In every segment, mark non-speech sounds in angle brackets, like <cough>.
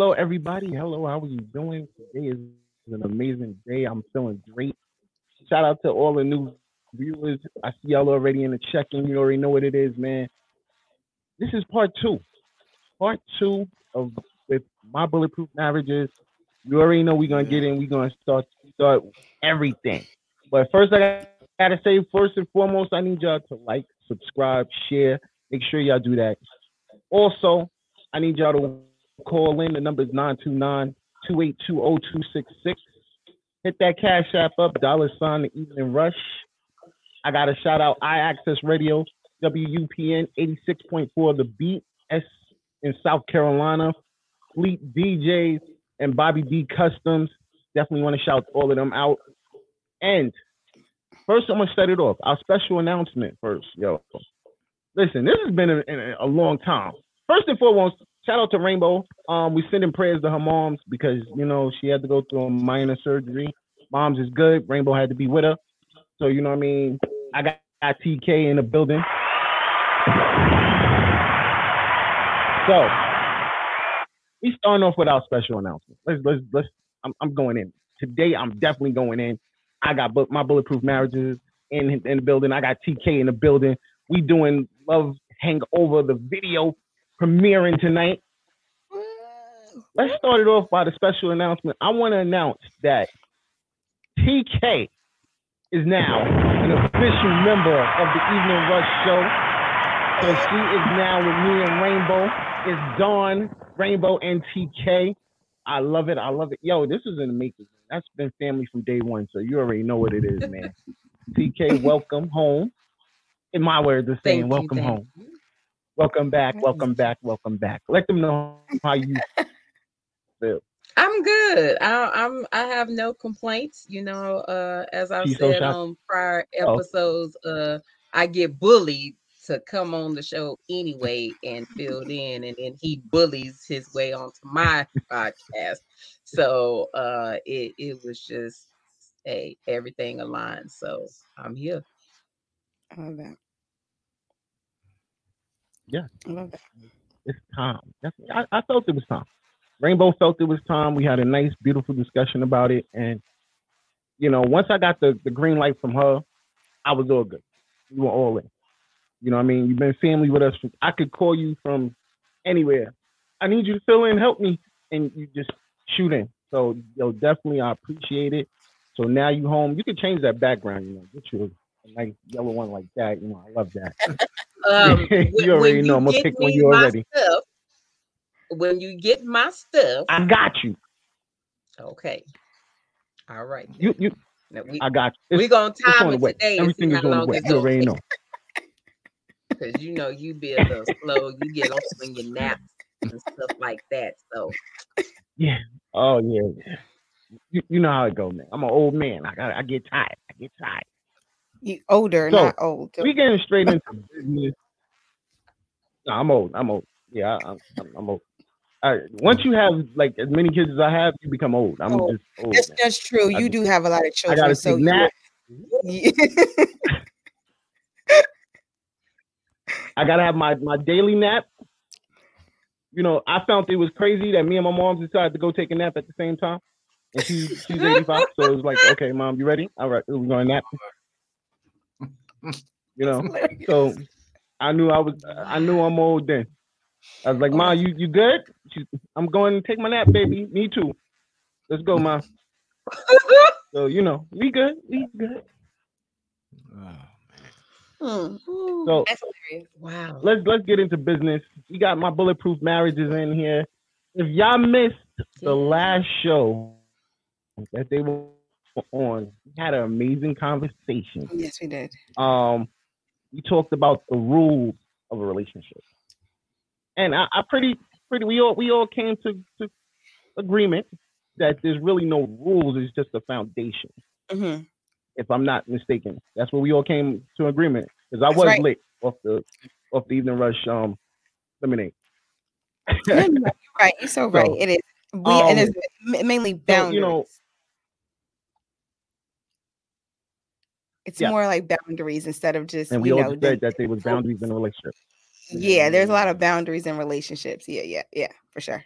Hello, everybody. Hello, how are you doing? Today is an amazing day. I'm feeling great. Shout out to all the new viewers. I see y'all already in the check-in. You already know what it is, man. This is part two. Part two of with my bulletproof marriages. You already know we're gonna get in. We're gonna start start everything. But first, I gotta say, first and foremost, I need y'all to like, subscribe, share. Make sure y'all do that. Also, I need y'all to call in. The number is 929 282 0266. Hit that Cash App up, dollar sign the evening rush. I got a shout out I Access Radio, WUPN 86.4 The Beat, S in South Carolina, Fleet DJs, and Bobby D Customs. Definitely want to shout all of them out. And first, I'm going to set it off. Our special announcement first, yo. Listen, this has been a, a, a long time. First and foremost, shout out to Rainbow. Um, we sending prayers to her moms because you know she had to go through a minor surgery. Mom's is good. Rainbow had to be with her, so you know what I mean. I got, TK in the building, so we starting off with our special announcement. Let's let's let's. I'm, I'm going in today. I'm definitely going in. I got bu- my bulletproof marriages in in the building. I got TK in the building. We doing love hangover the video premiering tonight. Let's start it off by the special announcement. I want to announce that TK is now an official member of the Evening Rush Show. So she is now with me and Rainbow. It's Don, Rainbow, and TK. I love it. I love it. Yo, this is an amazing. That's been family from day one. So you already know what it is, man. TK, welcome home. In my words of saying, you, welcome home. Welcome back. Welcome back. Welcome back. Let them know how you <laughs> feel. I'm good. I, I'm. I have no complaints. You know, uh, as I've She's said shocked. on prior Oh. episodes, uh, I get bullied to come on the show anyway and filled in, and then he bullies his way onto my podcast. So uh, it it was just hey everything aligned. So I'm here. I love that. Yeah. I love. It's time. I, I felt it was time. Rainbow felt it was time. We had a nice, beautiful discussion about it. And, you know, once I got the, the green light from her, I was all good. We were all in. You know what I mean? You've been family with us. I could call you from anywhere. I need you to fill in, help me. And you just shoot in. So, yo, definitely, I appreciate it. So now you home. You can change that background, you know, get you a nice yellow one like that. You know, I love that. <laughs> Um, <laughs> You already know. I'm gonna pick on me you already. Stuff, when you get my stuff, I got you. okay. All right. You, you, Now we, I got you. we It's- gonna time it today Everything is on the way. You already know. <laughs> <laughs> Because you know you be a little slow. You get off when you nap and stuff like that. So Yeah. Oh yeah. yeah. you, you know how it go, man. I'm an old man. I got I get tired. I get tired. You older, So, not old. We getting straight <laughs> into business. No, I'm old. I'm old. Yeah, I- I'm, I'm, I'm old. Right. Once you have like as many kids as I have, you become old. I'm Oh, just old. That's man. that's true. You do have a lot of children. I gotta so you- <laughs> I gotta have my my daily nap. You know, I found it was crazy that me and my mom decided to go take a nap at the same time. And she she's 85, so it was like, okay, mom, you ready? All right, we're going to nap. <laughs> You know, so I knew I was I knew I'm old then. I was like, Mom, you you good? She, I'm going to take my nap, baby. Me too. Let's go, Mom. <laughs> So you know, we good. We good. Hmm. So That's hilarious. wow. let's let's get into business. We got my bulletproof marriages in here. If y'all missed the last show that they were on, we had an amazing conversation. Yes, we did. Um, we talked about the rules of a relationship, and I, I pretty pretty we all we all came to to agreement that there's really no rules. It's just a foundation. hmm If I'm not mistaken, that's what we all came to agreement. Because I That's was right. lit off the off the evening rush um lemonade. <laughs> You're right. You're so right. So, it is. We and um, it's ma- mainly So, boundaries. you know, it's yeah. more like boundaries instead of just and we you all know. said that there was boundaries in a <laughs> relationship. yeah, there's a mm. lot of boundaries in relationships. Yeah, yeah, yeah, for sure.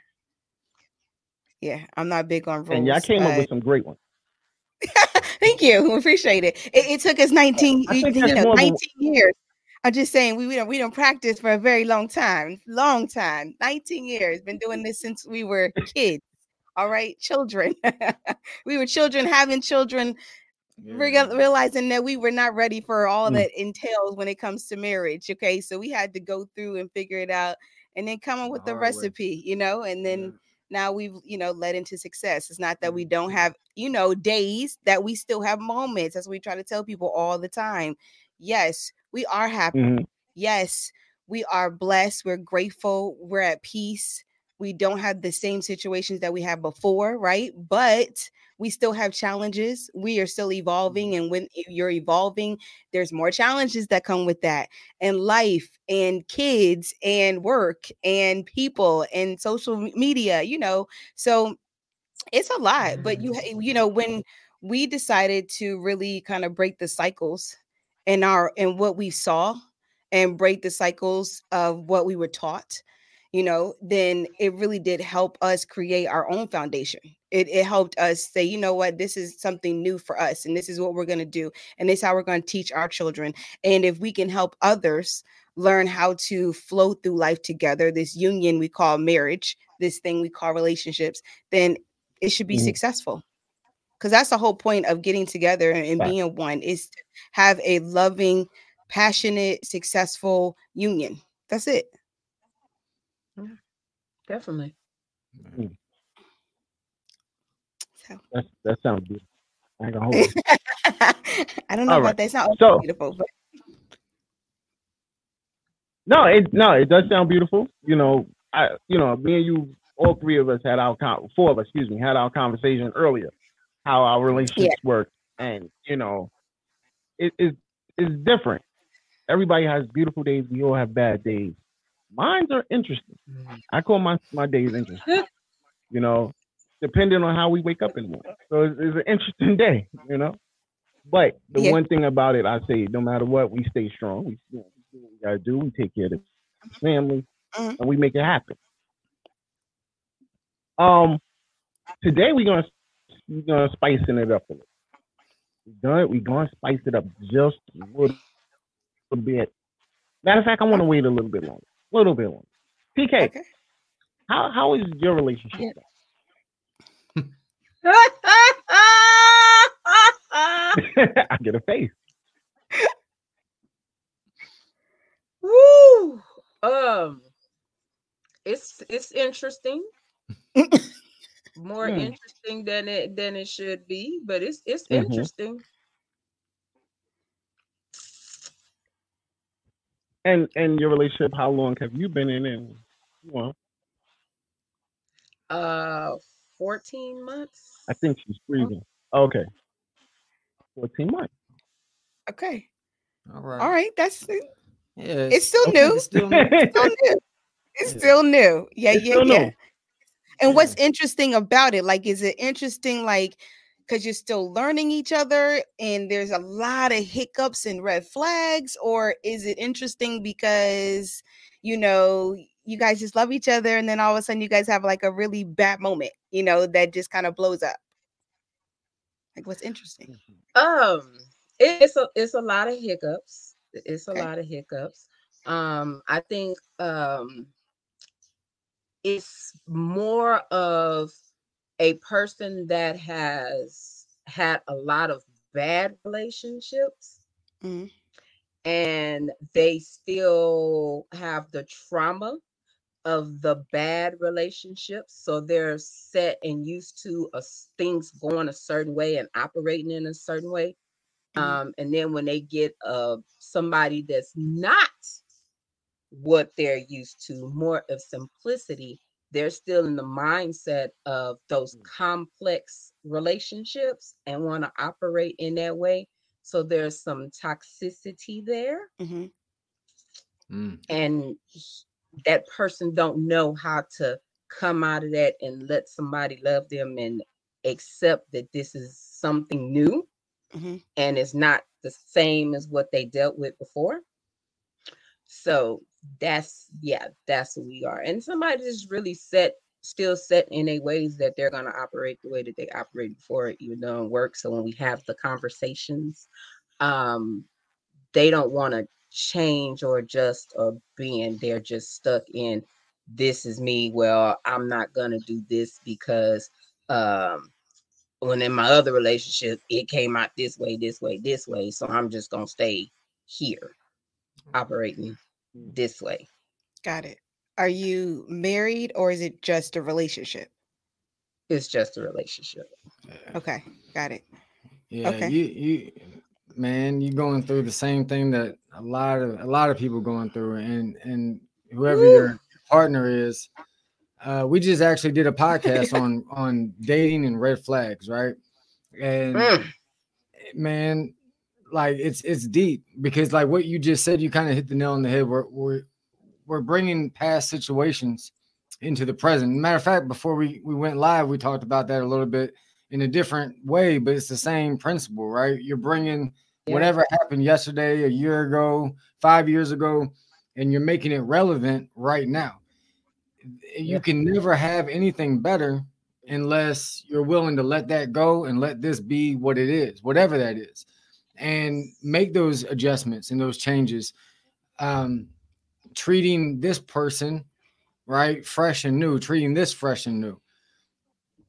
Yeah, I'm not big on rules. And y'all came up with some great ones. <laughs> Thank you. We <laughs> appreciate it. It, it took us 19, I you think you that's know, more of a- 19 years. I'm just saying we we don't we don't practice for a very long time. Long time. 19 years. Been doing this since we were kids. All right, children. we were children having children, real- realizing that we were not ready for all Mm. that entails when it comes to marriage. Okay, so we had to go through and figure it out, and then come up with the way. recipe. You know, and then now we've you know led into success it's not that we don't have you know days that we still have moments as we try to tell people all the time yes we are happy Mhm. yes we are blessed we're grateful we're at peace we don't have the same situations that we had before right? But we still have challenges. We are still mm-hmm. evolving and when you're evolving there's more challenges that come with that and life and kids and work and people and social media you know? So it's a lot but you you know when we decided to really kind of break the cycles in our in what we saw and break the cycles of what we were taught you know then it really did help us create our own foundation. It, it helped us say you know what? This is something new for us and this is what we're going to do and this is how we're going to teach our children. And if we can help others learn how to flow through life together this union we call marriage this thing we call relationships then it should be Mhm. successful. Because that's the whole point of getting together and Right. being one is to have a loving passionate successful union. That's it Definitely. so That's, that sounds beautiful. I ain't gonna hold <laughs> i don't know All about right. that it's not So- beautiful but No, it no, it does sound beautiful. You know, I you know, me and you, all three of us had our con- four of us, excuse me, had our conversation earlier, how our relationships work, and you know, it is it's different. Everybody has beautiful days. We all have bad days. Mines are interesting. I call my my days interesting. you know, depending on how we wake up in the morning. So it's, it's an interesting <laughs> day. You know, but the Yeah. one thing about it, I say, no matter what, we stay strong. We, you know, we do what we gotta do. We take care of the family, Mhm. and we make it happen. Um, today we're gonna we're gonna spicing it up a little. We're gonna we're gonna spice it up just a little, little bit. Matter of fact, I want to wait a little bit longer. A little bit longer. TK, okay how how is your relationship? Yeah. <laughs> I get a face. Woo! Um, it's it's interesting. <laughs> More Hmm. interesting than it than it should be, but it's it's Mhm. interesting. And and your relationship, how long have you been in? And you know, Uh, 14 months. I think she's freezing. Okay. 14 months. Okay. All right. All right. That's Yeah. it's still Okay. new. It's still <laughs> new. Still new. It's Yeah. still new. Yeah, It's yeah, yeah. new. And what's interesting about it, like, is it interesting, like, because you're still learning each other and there's a lot of hiccups and red flags, or is it interesting because, you know, you guys just love each other and then all of a sudden you guys have like a really bad moment, you know, that just kind of blows up? Like, what's interesting? Um, it's a it's a lot of hiccups. It's a Okay. lot of hiccups. Um, I think um it's more of a person that has had a lot of bad relationships Mhm. and they still have the trauma of the bad relationships so they're set and used to a, things going a certain way and operating in a certain way Mhm. um, and then when they get uh somebody that's not what they're used to, more of simplicity, they're still in the mindset of those complex relationships and want to operate in that way. So there's some toxicity there, Mhm. Mm. and h- that person don't know how to come out of that and let somebody love them and accept that this is something new Mhm. and it's not the same as what they dealt with before. So that's yeah, that's who we are. And somebody just really set still set in a ways that they're gonna operate the way that they operated before it even it works. So when we have the conversations, um, they don't want to change or adjust or being they're just stuck in this is me. Well, I'm not gonna do this because um when in my other relationship it came out this way, this way, this way. So I'm just gonna stay here operating this way. Got it. Are you married or is it just a relationship? It's just a relationship. Okay. Got it. Yeah, Okay. you you man, you going through the same thing that a lot of a lot of people going through, and and whoever Woo. your partner is, uh, we just actually did a podcast <laughs> on on dating and red flags, right? And Mm, man, like it's it's deep because like what you just said, you kind of hit the nail on the head. We're we're we're bringing past situations into the present. Matter of fact, before we we went live, we talked about that a little bit in a different way, but it's the same principle, right? You're bringing Yeah. whatever happened yesterday, a year ago, five years ago, and you're making it relevant right now. You Yeah. can never have anything better unless you're willing to let that go and let this be what it is, whatever that is, and make those adjustments and those changes. Um, treating this person right fresh and new, treating this fresh and new.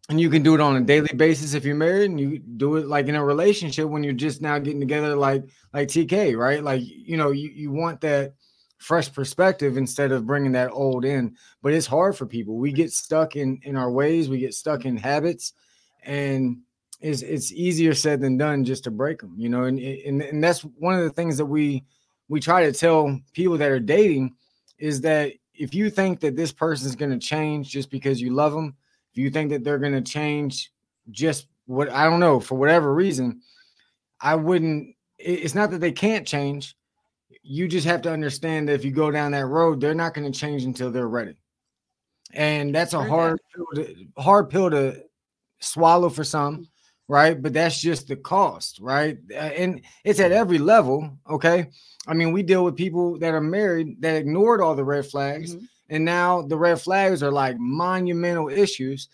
And you can do it on a daily basis if you're married, and you do it like in a relationship when you're just now getting together, like like TK, right? Like you know, you, you want that fresh perspective instead of bringing that old in. But it's hard for people. We get stuck in in our ways, we get stuck in habits, and it's it's easier said than done just to break them, you know. And and and that's one of the things that we we try to tell people that are dating is that if you think that this person is going to change just because you love them, if you think that they're going to change just what I don't know for whatever reason, I wouldn't. It's not that they can't change. You just have to understand that if you go down that road, they're not going to change until they're ready, and that's a hard pill to, hard pill to swallow for some, mm. Right? But that's just the cost, right? Uh, And it's at every level. Okay, I mean, we deal with people that are married that ignored all the red flags, Mhm. and now the red flags are like monumental issues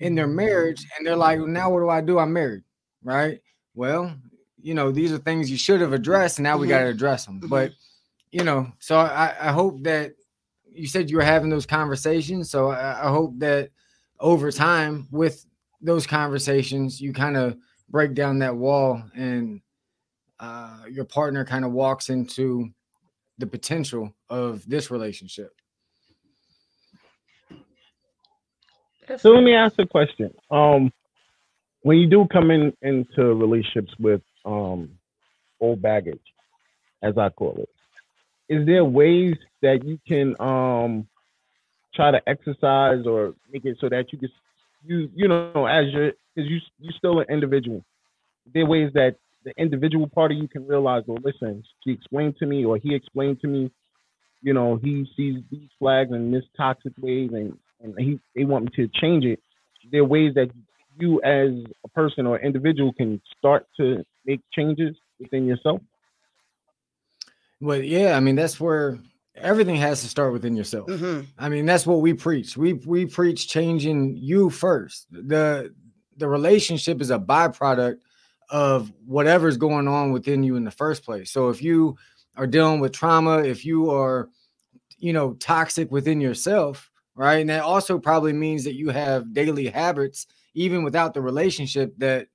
in their marriage, and they're like, now what do I do? I'm married, right? Well, you know, these are things you should have addressed, and now we Mhm. got to address them. Mhm. But you know, so I, I hope that you said you were having those conversations. So I, I hope that over time, with those conversations, you kind of break down that wall and uh, your partner kind of walks into the potential of this relationship. So let me ask a question. Um, when you do come in into relationships with um old baggage, as I call it, is there ways that you can um try to exercise or make it so that you can you you know as you're because you you still an individual. There are ways that the individual part of you can realize, well, listen, she explained to me or he explained to me, you know, he sees these flags and this toxic ways and and he they want me to change it. There are ways that you as a person or individual can start to make changes within yourself. Well, yeah, I mean that's where everything has to start within yourself. hmm I mean, that's what we preach. We we preach changing you first. The the relationship is a byproduct of whatever's going on within you in the first place. So if you are dealing with trauma, if you are, you know, toxic within yourself, right? And that also probably means that you have daily habits, even without the relationship, that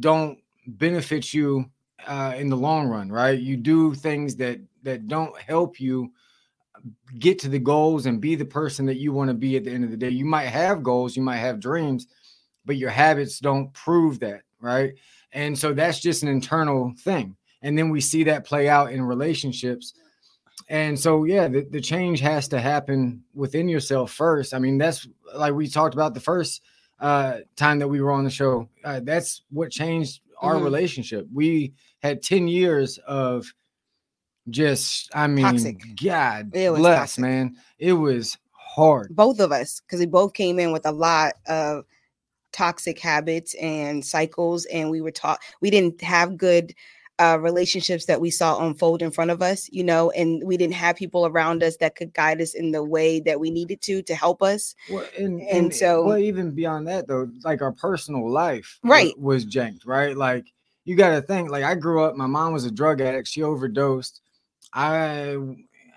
don't benefit you uh, in the long run, right? You do things that that don't help you get to the goals and be the person that you want to be at the end of the day. You might have goals, you might have dreams, but your habits don't prove that, right? And so that's just an internal thing. And then we see that play out in relationships. And so, yeah, the, the change has to happen within yourself first. I mean, that's like we talked about the first uh, time that we were on the show. Uh, that's what changed our Mhm. relationship. We had 10 years of just, I mean, Toxic. God It was bless, toxic. man. It was hard. both of us because we both came in with a lot of toxic habits and cycles and we were taught we didn't have good uh, relationships that we saw unfold in front of us you know and we didn't have people around us that could guide us in the way that we needed to to help us Well, and, And so- well, even beyond that, though, like our personal life, Right. was janked, right? Like you got to think. Like I grew up, my mom was a drug addict. She overdosed. I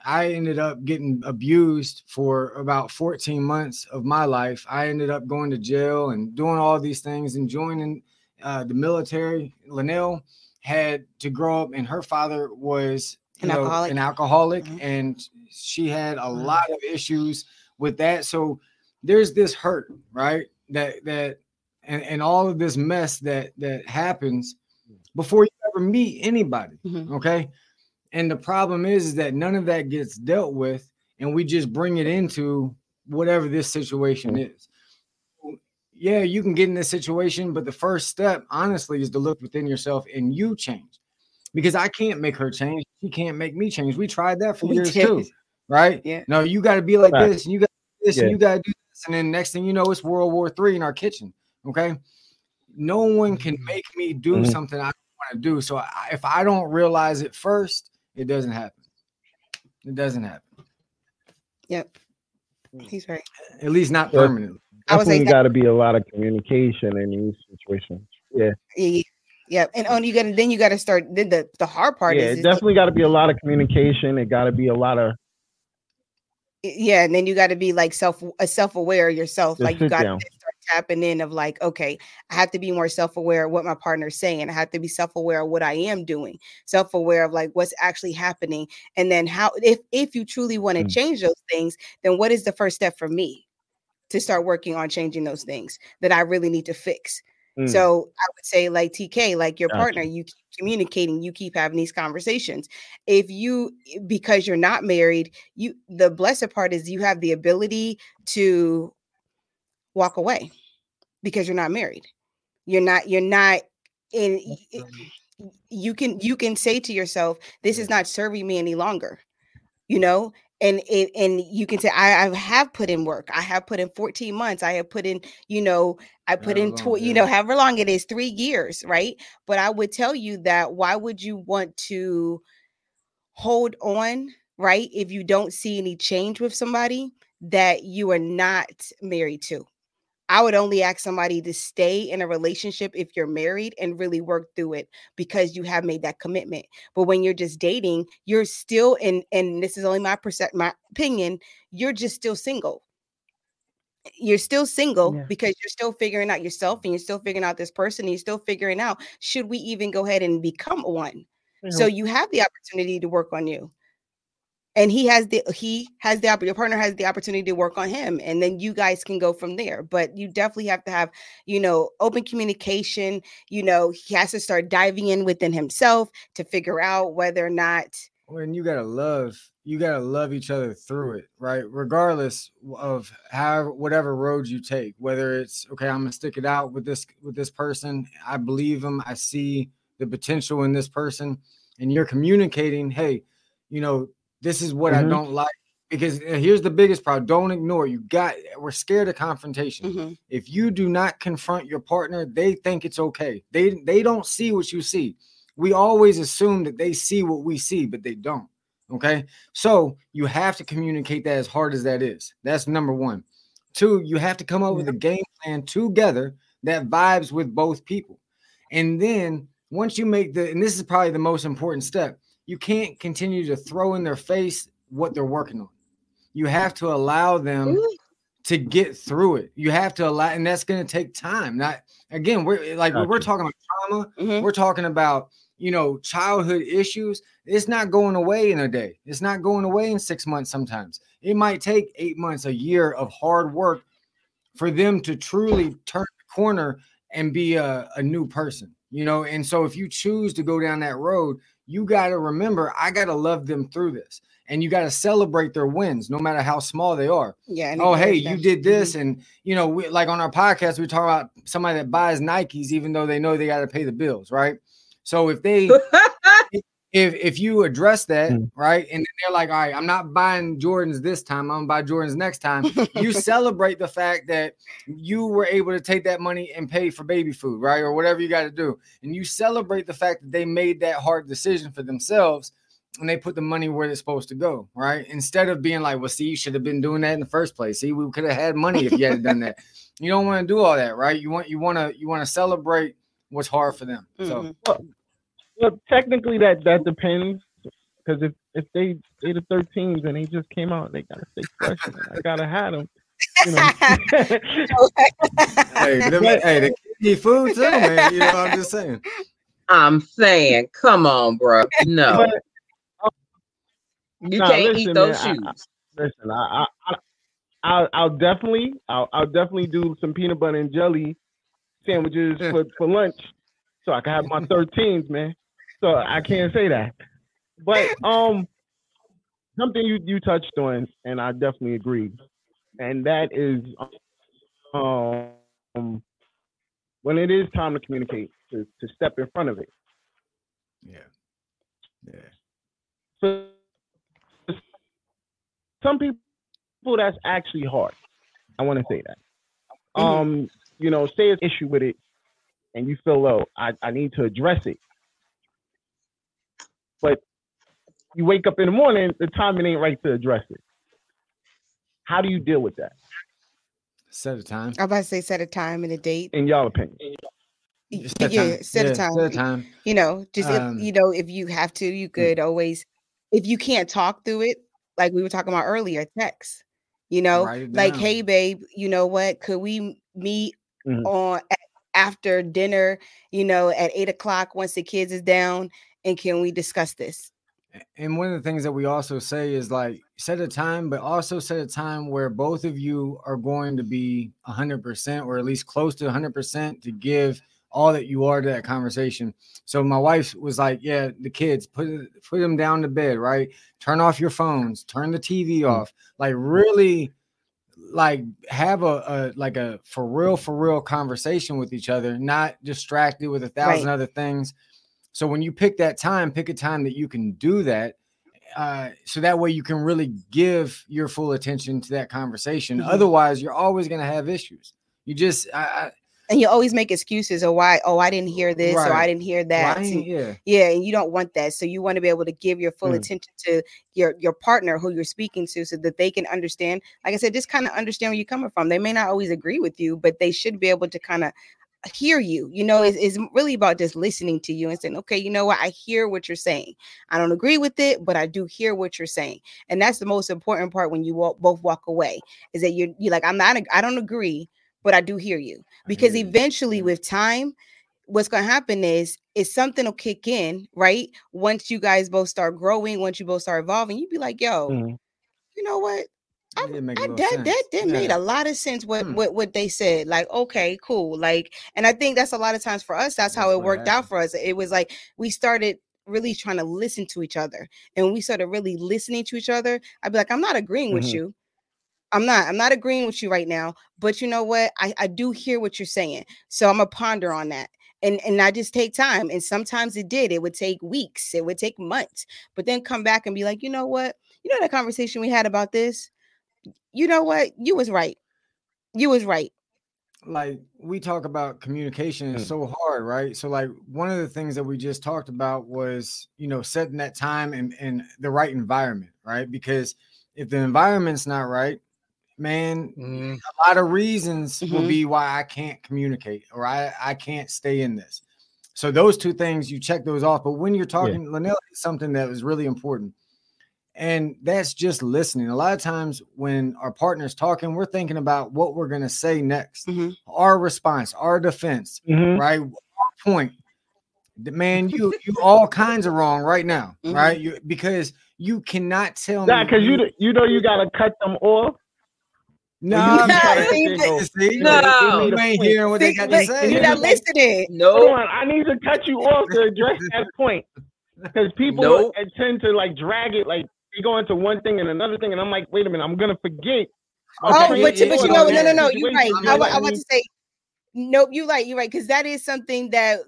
I ended up getting abused for about 14 months of my life. I ended up going to jail and doing all these things and joining uh, the military. Lanell had to grow up, and her father was An know, alcoholic. an alcoholic, Mhm. and she had a Mhm. lot of issues with that. So there's this hurt, right? That that and, and all of this mess that that happens before you ever meet anybody. Mhm. Okay. And the problem is, is that none of that gets dealt with, and we just bring it into whatever this situation is. Yeah, you can get in this situation, but the first step, honestly, is to look within yourself and you change. Because I can't make her change. She can't make me change. We tried that for We years did. too. Right? Yeah. No, you got to be like Right. this, and you got this, Yeah. and you got to do this. And then next thing you know, it's World War Three in our kitchen. Okay. No one can make me do Mhm. something I want to do. So I, if I don't realize it first, it doesn't happen. It doesn't happen. yep he's right At least not Yeah. permanently. I would say Definitely got to be a lot of communication in these situations. Yeah, yeah, yeah. and on you gotta then you gotta start then the the hard part yeah, is, it is definitely got to be a lot of communication. It got to be a lot of yeah and then you got to be like self uh, self-aware yourself Just like you sit got to down. start tapping in of like okay i have to be more self-aware of what my partner's saying i have to be self-aware of what i am doing self-aware of like what's actually happening and then how if if you truly want to Mm. change those things then what is the first step for me to start working on changing those things that i really need to fix Mm. so I would say, like TK, like your partner, you keep communicating, you keep having these conversations. If you, because you're not married, you, the blessed part is you have the ability to walk away because you're not married. You're not, you're not in, you can, you can say to yourself, this is not serving me any longer, you know? And it, and you can say, I, I have put in work. I have put in 14 months. I have put in, you know, I put However in, tw- long, you know, however long it is, three years, right? But I would tell you that why would you want to hold on, right? If you don't see any change with somebody that you are not married to. I would only ask somebody to stay in a relationship if you're married and really work through it because you have made that commitment. But when you're just dating, you're still in, and this is only my percent, my opinion, you're just still single you're still single Yeah. because you're still figuring out yourself and you're still figuring out this person and you're still figuring out should we even go ahead and become one so mm-hmm. you have the opportunity to work on you and he has the he has the your partner has the opportunity to work on him and then you guys can go from there but you definitely have to have you know open communication you know he has to start diving in within himself to figure out whether or not When you gotta love you got to love each other through it, right? Regardless of how whatever road you take, whether it's okay, I'm gonna stick it out with this with this person. I believe him. I see the potential in this person, and you're communicating. Hey, you know, this is what Mhm. I don't like. Because uh, here's the biggest problem. Don't ignore. You got. We're scared of confrontation. Mhm. If you do not confront your partner, they think it's okay. They they don't see what you see. We always assume that they see what we see, but they don't. Okay. So you have to communicate that as hard as that is. That's number one. Two, you have to come up with a game plan together that vibes with both people. And then once you make the, and this is probably the most important step, you can't continue to throw in their face what they're working on. You have to allow them Ooh. to get through it. You have to allow, and that's going to take time. Not again, we're like when we're talking about trauma, Mhm. we're talking about you know childhood issues. It's not going away in a day. It's not going away in six months. Sometimes it might take eight months, a year of hard work for them to truly turn the corner and be a, a new person. You know, and so if you choose to go down that road, you got to remember, I got to love them through this. And you got to celebrate their wins, no matter how small they are Yeah. oh hey you did this and you know we, like on our podcast we talk about somebody that buys nikes even though they know they got to pay the bills right so if they <laughs> if if you address that Mm. right and they're like all right i'm not buying jordans this time i'm gonna buy jordans next time you <laughs> celebrate the fact that you were able to take that money and pay for baby food right or whatever you got to do and you celebrate the fact that they made that hard decision for themselves and they put the money where it's supposed to go, right? Instead of being like, well, see, you should have been doing that in the first place. See, we could have had money if you had done that. You don't want to do all that, right? You want you want to you want to celebrate what's hard for them. So Mhm. Well, technically that that depends because if if they they the 13s and they just came out, they gotta stay fresh. I gotta have them. You know. <laughs> hey, them, hey, they eat food too, man. You know, I'm just saying. I'm saying, come on, bro. No, But, um, you nah, can't listen, eat those man, I- shoes. listen, I, I, I I'll, I'll definitely, I'll, I'll definitely do some peanut butter and jelly sandwiches for, for lunch, so I can have my 13s, man. So I can't say that, but <laughs> um, something you you touched on, and I definitely agree, and that is um, when it is time to communicate, to, to step in front of it. Yeah, yeah. for some people that's actually hard. I want to say that. Mhm. Um, you know, say it's issue with it and you feel oh, I, I need to address it. But you wake up in the morning, the timing ain't right to address it. How do you deal with that, Set a time. I'm about to say set a time and a date. in y'all opinion? Set a yeah, time. set Yeah, a time. Set a time. You know, just Um, if you know, if you have to, you could always if you can't talk through it, like we were talking about earlier, text. You know, like, hey babe, you know what? Could we m- meet Mhm. on after dinner, you know, at eight o'clock once the kids is down, and can we discuss this? And one of the things that we also say is like set a time, but also set a time where both of you are going to be 100% or at least close to 100% to give all that you are to that conversation. So my wife was like, "Yeah, the kids put put them down to bed, right? Turn off your phones, turn the TV mm. off. Like really like have a, a like a for real for real conversation with each other, not distracted with a thousand Right. other things. So when you pick that time, pick a time that you can do that. Uh, so that way you can really give your full attention to that conversation. Mhm. Otherwise, you're always going to have issues. You just, I, I, And you always make excuses or why, oh, I didn't hear this or I didn't hear that. I and- ain't- yeah, Yeah, and you don't want that. So you want to be able to give your full Mm. attention to your your partner who you're speaking to so that they can understand. Like I said, just kind of understand where you're coming from. They may not always agree with you, but they should be able to kind of hear you. You know, it's, it's really about just listening to you and saying, okay, you know what? I hear what you're saying. I don't agree with it, but I do hear what you're saying. And that's the most important part when you walk, both walk away is that you're, you're like, I'm not, I don't agree, but I do hear you because hear you. eventually with time what's going to happen is is something will kick in right once you guys both start growing once you both start evolving you'd be like yo Mhm. you know what I, It did make a I, little that that that made a lot of sense what Hmm. what what they said like okay cool like and i think that's a lot of times for us that's how That's it what worked out for us it was like we started really trying to listen to each other. And we started really listening to each other. I'd be like, I'm not agreeing with Mhm. you. I'm not. I'm not agreeing with you right now. But you know what? I, I do hear what you're saying. So I'm gonna ponder on that. And and I just take time. And sometimes it did. It would take weeks. It would take months. But then come back and be like, you know what? You know that conversation we had about this. You know what? You was right. You was right. like we talk about communication is Mm. so hard, right? So like one of the things that we just talked about was, you know, setting that time and, and the right environment, right? Because if the environment's not right, man, Mm, a lot of reasons will Mhm. be why I can't communicate or I, I can't stay in this. So those two things you check those off. But when you're talking, Lanell is something that was really important. And that's just listening. A lot of times when our partner's talking, we're thinking about what we're going to say next, Mhm. our response, our defense, Mhm. right? Our point. Man, you you all kinds of wrong right now, Mhm. right? You because you cannot tell Nah, me cause you you know you gotta cut them off. Nah, you man, gotta- see, they go, see, No. you ain't hearing what they See, got to say. you're not listening. Hold no, on, I need to cut you off to address that point. Because people Nope. tend to like drag it, like they go into one thing and another thing, and I'm like, wait a minute, I'm gonna forget. Oh, train but, you- but you know, no, no, no, you're right. I'm I, like, wa- I I want to say, nope, you're right. You're right because that is something that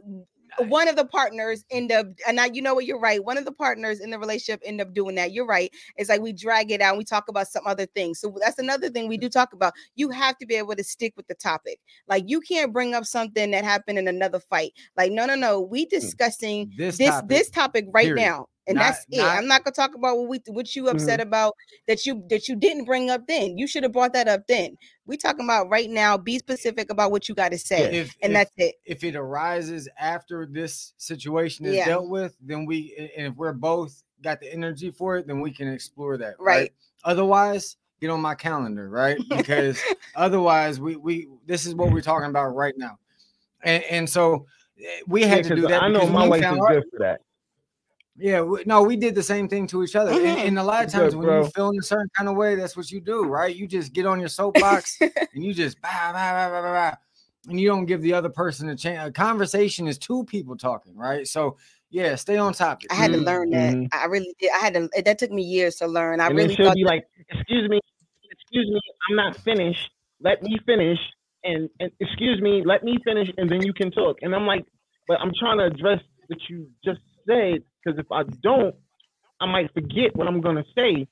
one of the partners end up, and now you know what, you're right. One of the partners in the relationship end up doing that. You're right. It's like we drag it out. And we talk about some other things. So that's another thing we do talk about. You have to be able to stick with the topic. Like you can't bring up something that happened in another fight. Like no, no, no. We hmm. discussing this this topic, this topic right period. now and Not- that's it not- i'm not gonna talk about what we what you upset about that you that you didn't bring up then you should have brought that up then we talking about right now be specific about what you got to say if, and if, that's it if it arises after this situation is Yeah. dealt with, then we and if we're both got the energy for it, then we can explore that. Right. Otherwise, get on my calendar, right? Because <laughs> otherwise, we we this is what we're talking about right now, and and so eh, we Yeah, had to 'cause do that. I know my we wife is good for that. Yeah, we, no, we did the same thing to each other, and, Mhm. and a lot of Good, times when bro. you feel in a certain kind of way, that's what you do, right? You just get on your soapbox <laughs> and you just bah, bah, bah, bah, bah, bah, and you don't give the other person a chance. A conversation is two people talking, right? So yeah, stay on topic. i had to Mhm, learn that mhm. i really did i had to that took me years to learn i and really it should be that- like, excuse me, excuse me, I'm not finished. Let me finish. And, and excuse me, let me finish, and then you can talk. And I'm like, but I'm trying to address what you just said because if I don't, I might forget what I'm gonna say.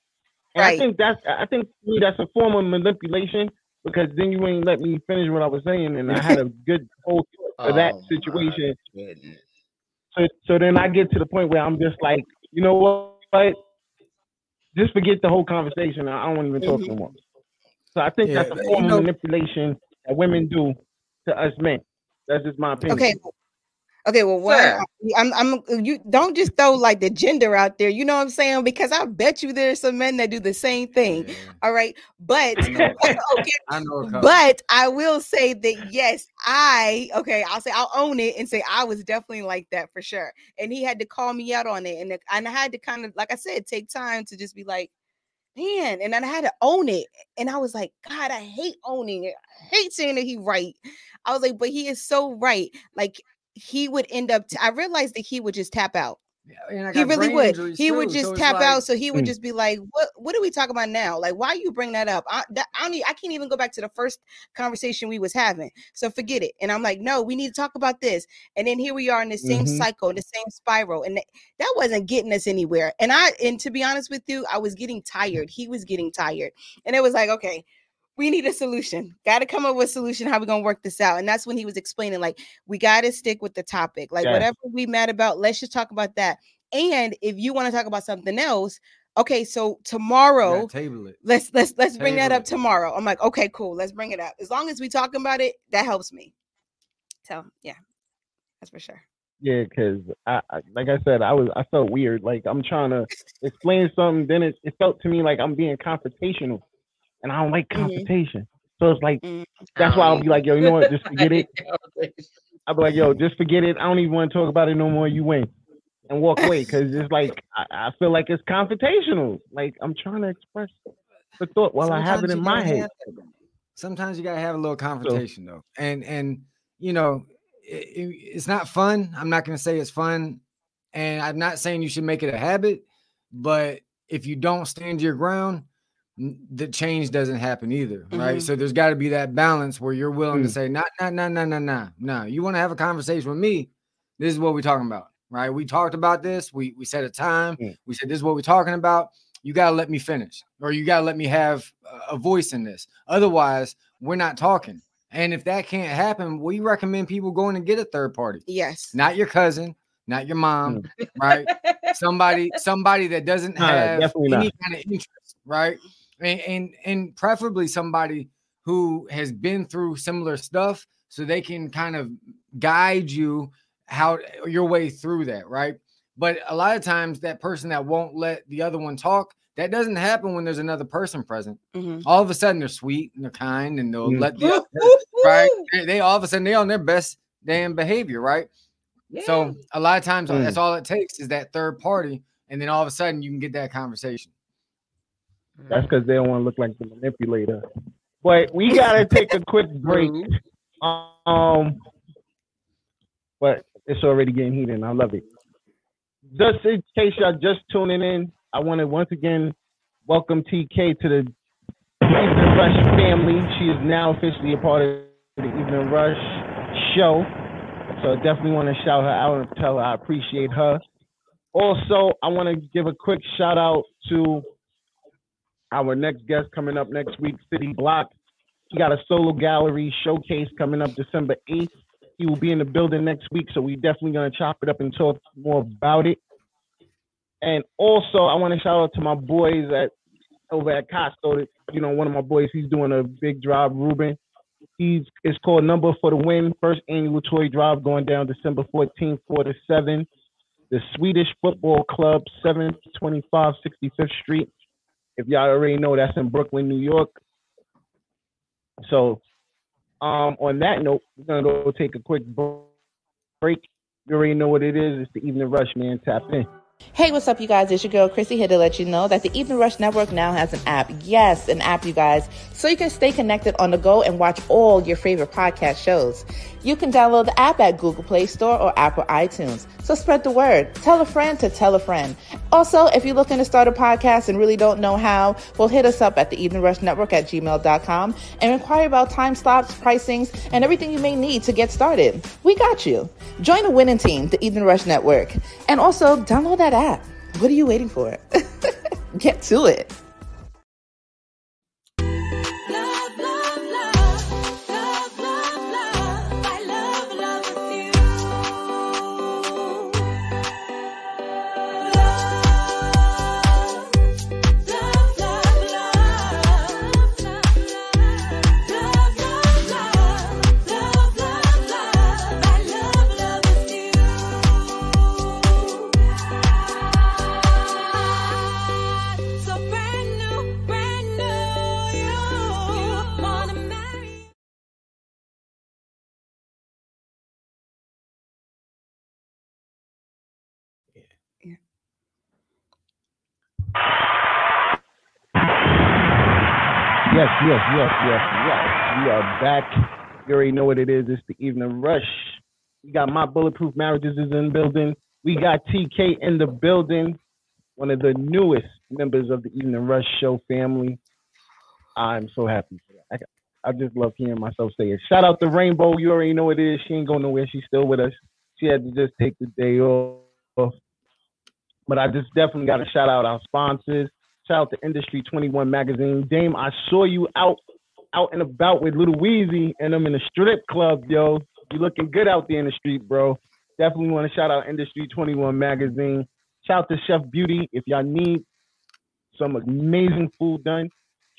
And I think that's I think me that's a form of manipulation because then you ain't let me finish what I was saying, and I had a <laughs> good thought for that Oh, situation. So, so then I get to the point where I'm just like, you know what? But Just forget the whole conversation. I don't even talk no more. So I think Yeah, that's a form know- of manipulation that women do to us men. That's just my opinion. okay okay well what i'm i'm you don't just throw like the gender out there you know what i'm saying because i bet you there's some men that do the same thing Yeah, all right but I <laughs> okay <laughs> I know a couple. But I will say that yes, I okay. I'll say I'll own it and say I was definitely like that for sure. And he had to call me out on it, and and I had to kind of like I said, take time to just be like, man. And then I had to own it, and I was like, God, I hate owning it. I hate saying that he right. I was like, but he is so right. Like he would end up. T- I realized that he would just tap out. Yeah, He really would. injuries He would just so tap like- out. So he would Mm. just be like, "What? What are we talking about now? Like, why you bring that up? I, that, I don't. e- I can't even go back to the first conversation we was having. So forget it." And I'm like, "No, we need to talk about this." And then here we are in the same Mhm. cycle, in the same spiral, and th- that wasn't getting us anywhere. And I, and to be honest with you, I was getting tired. He was getting tired, and it was like, okay. We need a solution. Got to come up with a solution. How we gonna work this out? And that's when he was explaining, like, we got to stick with the topic. Like, whatever we mad about, let's just talk about that. And if you want to talk about something else, okay, so tomorrow table it. let's let's let's bring that up it. tomorrow. I'm like, okay, cool, let's bring it up. As long as we talking about it, that helps me. So yeah, that's for sure. Yeah, because I, I, like I said, I was I felt weird. Like I'm trying to explain something, then it, it felt to me like I'm being confrontational, and I don't like Mhm. confrontation. So it's like Mm. that's why I'll be like, yo, you know what? Just forget it. <laughs> it. I'll be like, yo, just forget it. I don't even want to talk about it no more. You win and walk away because it's like I, I feel like it's confrontational. Like I'm trying to express the thought while I have it in my head. have- sometimes you gotta have a little confrontation though, and and you know, i i- it's not fun. I'm not gonna say it's fun And I'm not saying you should make it a habit, but if you don't stand your ground, the change doesn't happen either, right? Mhm. So there's got to be that balance where you're willing to Mm. say, "Nah, nah, nah, nah, nah, nah, nah." You want to have a conversation with me? This is what we're talking about, right? We talked about this. We we set a time. Mm. We said this is what we're talking about. You got to let me finish, or you got to let me have a- voice in this. Otherwise, we're not talking. And if that can't happen, we recommend people going and get a third party, Yes. not your cousin, not your mom, right? <laughs> somebody somebody that doesn't have any not. kind of interest right and, and and preferably somebody who has been through similar stuff so they can kind of guide you how your way through that right but a lot of times that person that won't let the other one talk that doesn't happen when there's another person present Mhm. all of a sudden they're sweet and they're kind and they'll Mm. let the other, <laughs> right they, they all of a sudden they're on their best damn behavior right Yeah. so a lot of times Mm. that's all it takes is that third party, and then all of a sudden you can get that conversation. That's because they don't want to look like the manipulator. But we gotta take a quick <laughs> break. Um, but it's already getting heated, and I love it. Just in case y'all just tuning in, I want to once again welcome TK to the Evening Rush family. She is now officially a part of the Evening Rush show. So definitely want to shout her out and tell her I appreciate her. Also, I want to give a quick shout out to our next guest coming up next week, City Block. He got a solo gallery showcase coming up December 8th. He will be in the building next week, so we definitely gonna chop it up and talk more about it. And also, I want to shout out to my boys at over at Costo. You know, one of my boys, he's doing a big drive, Ruben. He's it's called Number for the Win, first annual toy drive going down December 14th, 4 to 7. The Swedish Football Club, 725 65th Street. If y'all already know, that's in Brooklyn, New York. So, um, on that note, we're gonna go take a quick break. You already know what it is. It's the Evening Rush, man. Tap in. Hey, what's up, you guys? It's your girl, Chrissy, here to let you know that the Evening Rush Network now has an app. Yes, an app, you guys, so you can stay connected on the go and watch all your favorite podcast shows. You can download the app at Google Play Store or Apple iTunes. So spread the word. Tell a friend to tell a friend. Also, if you're looking to start a podcast and really don't know how, well, hit us up at the Evening Rush Network at gmail.com and inquire about time slots, pricings, and everything you may need to get started. We got you. Join the winning team, the Evening Rush Network. And also, download that app. What are you waiting for? <laughs> Get to it. Yes, yes, yes, yes. We are back. You already know what it is. It's the Evening Rush. We got my Bulletproof Marriages is in building. We got TK in the building. One of the newest members of the Evening Rush show family. I'm so happy. I, I just love hearing myself say it. Shout out to Rainbow. You already know what it is. She ain't going nowhere. She's still with us. She had to just take the day off. But I just definitely got to shout out our sponsors. Shout out to Industry 21 Magazine. Dame, I saw you out out and about with Little Weezy and I'm in a strip club, yo. You looking good out there in the street, bro. Definitely want to shout out Industry 21 Magazine. Shout out to Chef Beauty. If y'all need some amazing food done,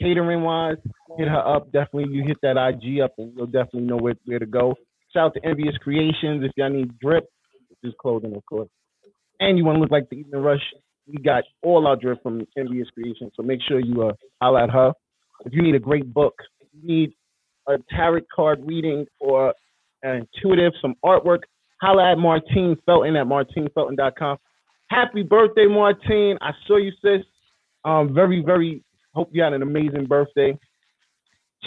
catering wise, hit her up. Definitely you hit that IG up and you'll definitely know where, where to go. Shout out to Envious Creations. If y'all need drip, is clothing, of course. And you want to look like the Evening Rush, we got all our drift from Envious Creation. So make sure you uh, holler at her. If you need a great book, you need a tarot card reading or an intuitive, some artwork, holla at Martine Felton at martinefelton.com. Happy birthday, Martine. I saw you, sis. Um, very, very hope you had an amazing birthday.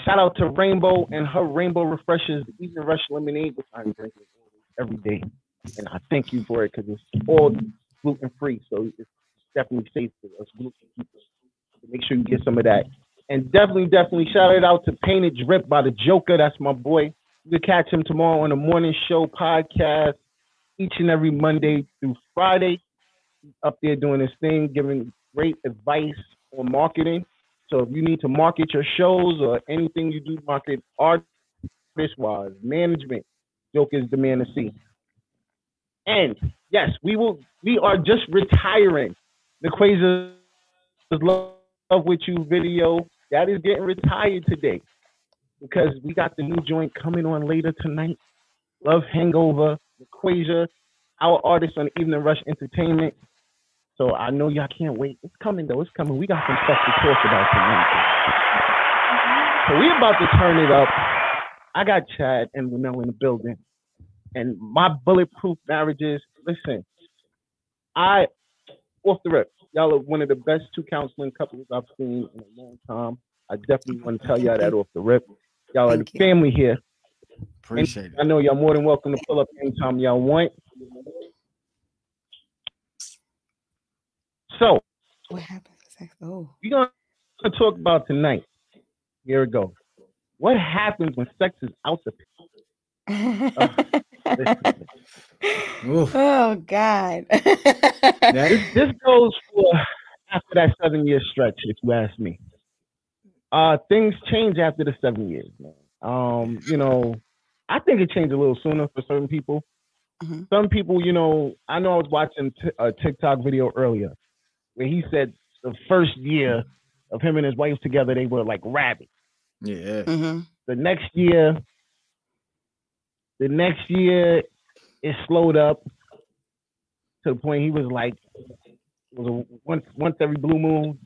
Shout out to Rainbow and her Rainbow Refreshers, the Evening Rush Lemonade, which I'm drinking every day. And I thank you for it because it's all gluten free, so it's definitely safe for us gluten keepers. So make sure you get some of that. And definitely, definitely shout it out to Painted Drip by the Joker. That's my boy. You can catch him tomorrow on the morning show podcast each and every Monday through Friday. He's up there doing his thing, giving great advice on marketing. So if you need to market your shows or anything you do, market artist wise, management, Joker is the man to see. And yes, we will. We are just retiring the Quasar's Love with You video. That is getting retired today because we got the new joint coming on later tonight. Love Hangover, Equasia, our artist on Evening Rush Entertainment. So I know y'all can't wait. It's coming though. It's coming. We got some stuff to talk about tonight. So we about to turn it up. I got Chad and Lanell in the building. And my bulletproof marriages, listen, I off the rip, y'all are one of the best two counseling couples I've seen in a long time. I definitely want to tell y'all that off the rip. Y'all are the you. family here. Appreciate I it. I know y'all more than welcome to pull up anytime y'all want. So What happened? Oh. we're gonna talk about tonight. Here we go. What happens when sex is out the <laughs> uh, listen, Oof. oh God. This, this goes for after that seven year stretch, if you ask me. Uh things change after the seven years, man. Um, you know, I think it changed a little sooner for certain people. Mhm. Some people, you know, I know I was watching t- a TikTok video earlier where he said the first year of him and his wife together, they were like rabbits. yeah. hmm The next year, the next year, it slowed up to the point he was like, was once once every blue moon,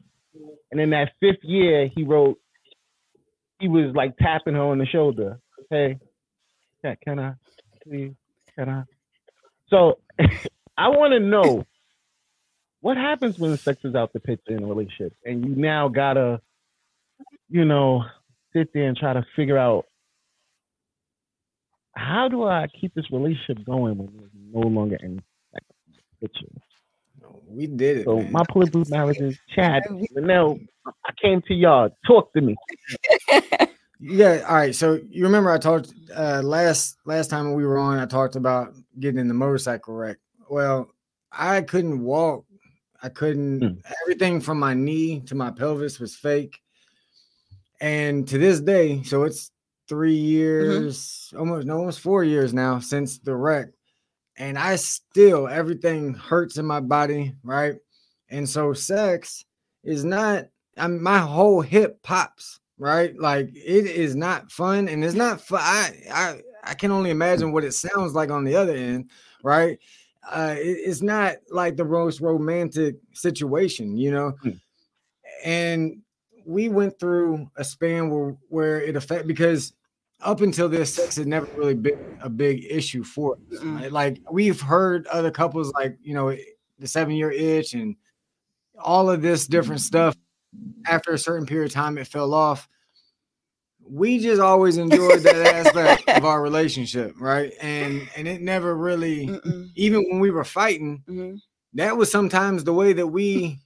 and then that fifth year, he wrote, he was like tapping her on the shoulder, hey, can, can I, please, can I? So <laughs> I want to know what happens when sex is out the picture in a relationship, and you now gotta, you know, sit there and try to figure out how do I keep this relationship going when there's no longer any sex in the picture. We did it. So man. my bulletproof marriages, Chad, <laughs> Lanell, I came to y'all. Talk to me. <laughs> Yeah. All right. So you remember I talked uh, last last time we were on. I talked about getting in the motorcycle wreck. Well, I couldn't walk. I couldn't. Mm. Everything from my knee to my pelvis was fake. And to this day, so it's three years, almost no, almost four years now since the wreck, and I still everything hurts in my body, right? And so sex is not. I'm my whole hip pops, right? Like it is not fun, and it's not fun. I I I can only imagine what it sounds like on the other end, right? Uh, it- it's not like the most romantic situation, you know. Hmm. And we went through a span where where it affect because up until this, sex had never really been a big issue for us. Right? Like we've heard other couples, like you know, the seven year itch and all of this different stuff. After a certain period of time, it fell off. We just always enjoyed that aspect of our relationship, right? And and it never really, Mm-mm. even when we were fighting, Mhm. that was sometimes the way that we.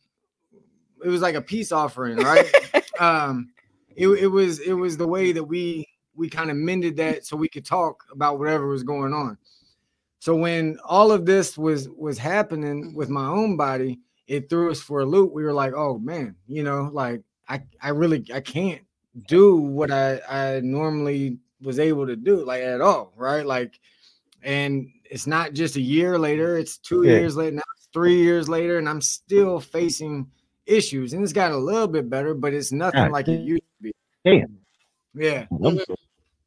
It was like a peace offering, right? <laughs> um, it, it was it was the way that we we kind of mended that so we could talk about whatever was going on. So when all of this was was happening with my own body, it threw us for a loop. We were like, oh man, you know, like I I really I can't do what I I normally was able to do like at all, right? Like, and it's not just a year later; it's two Yeah. years later, now it's three years later, and I'm still facing issues. And it's gotten a little bit better, but it's nothing God like it used to be. Damn. Yeah.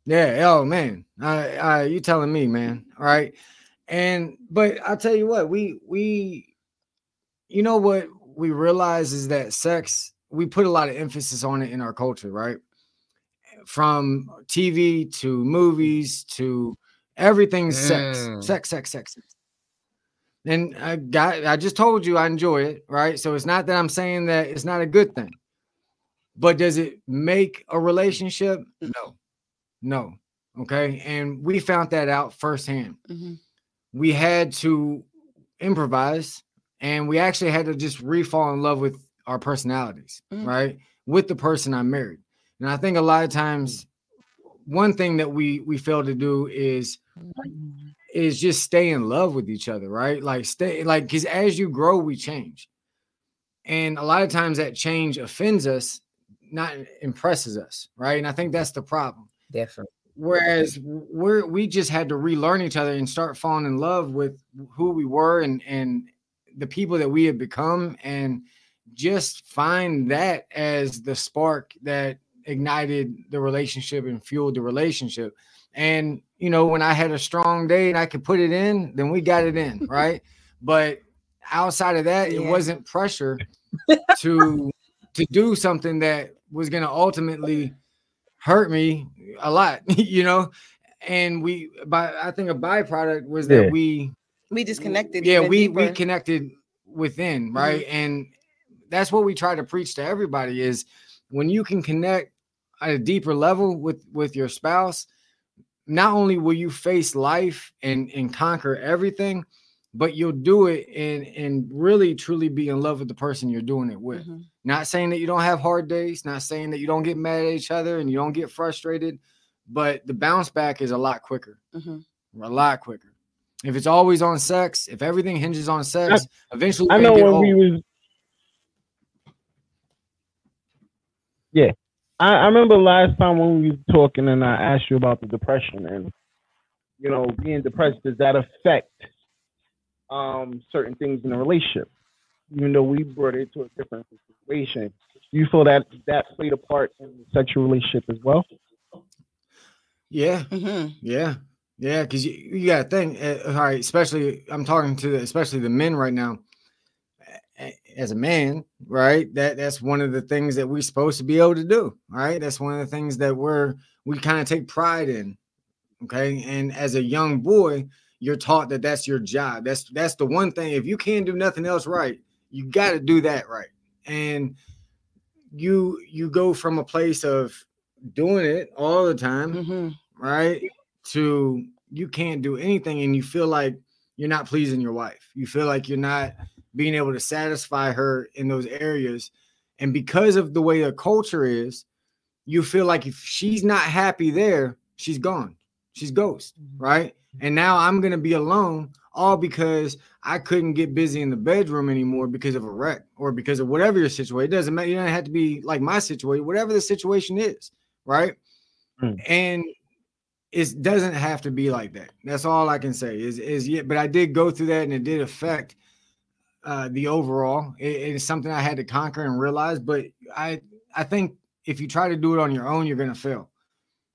Yeah. Oh man. I, I you telling me, man. All right. And but I'll tell you what, we we you know what we realize is that sex, we put a lot of emphasis on it in our culture, right? From TV to movies to everything's sex, Mm. sex, sex, sex. sex. And I got I just told you I enjoy it, right? So it's not that I'm saying that it's not a good thing. But does it make a relationship? No. No. Okay. And we found that out firsthand. Mhm. We had to improvise and we actually had to just re-fall in love with our personalities, Mhm. right? With the person I married. And I think a lot of times one thing that we we fail to do is is just stay in love with each other, right? Like stay like because as you grow, we change. And a lot of times that change offends us, not impresses us, right? And I think that's the problem. Definitely. Whereas we're we just had to relearn each other and start falling in love with who we were and and the people that we had become and just find that as the spark that ignited the relationship and fueled the relationship. And you know, when I had a strong day and I could put it in, then we got it in, <laughs> right? but outside of that, it wasn't pressure to to do something that was going to ultimately hurt me a lot, <laughs> you know. And we, by I think a byproduct was that Yeah. we We disconnected. yeah even we we connected within mm-hmm. right and that's what we try to preach to everybody is when you can connect at a deeper level with with your spouse not only will you face life and and conquer everything but you'll do it and and really truly be in love with the person you're doing it with Mhm. not saying that you don't have hard days not saying that you don't get mad at each other and you don't get frustrated but the bounce back is a lot quicker Mhm. a lot quicker. If it's always on sex, if everything hinges on sex, eventually I know gonna when get we was. Yeah, I, I remember last time when we was talking, and I asked you about the depression, and you know, being depressed does that affect um certain things in a relationship? Even though we brought it to a different situation, do you feel that that played a part in the sexual relationship as well? yeah, Mhm. yeah, yeah. Because you, you got to think, uh, all right. Especially, I'm talking to the, especially the men right now. As a man, right? That that's one of the things that we're supposed to be able to do. Right? That's one of the things that we're we kind of take pride in. Okay, and as a young boy, you're taught that that's your job. That's that's the one thing. If you can't do nothing else right, you got to do that right. And you you go from a place of doing it all the time, Mhm. right? To you can't do anything and you feel like you're not pleasing your wife. You feel like you're not being able to satisfy her in those areas. And because of the way the culture is, you feel like if she's not happy there, she's gone. She's ghost, right? And now I'm gonna be alone, all because I couldn't get busy in the bedroom anymore because of a wreck or because of whatever your situation. It doesn't matter. You don't have to be like my situation, whatever the situation is, right? Mm. And it doesn't have to be like that. That's all I can say. Is is yeah, but I did go through that and it did affect uh the overall. It, it's something I had to conquer and realize. But I I think if you try to do it on your own, you're gonna fail.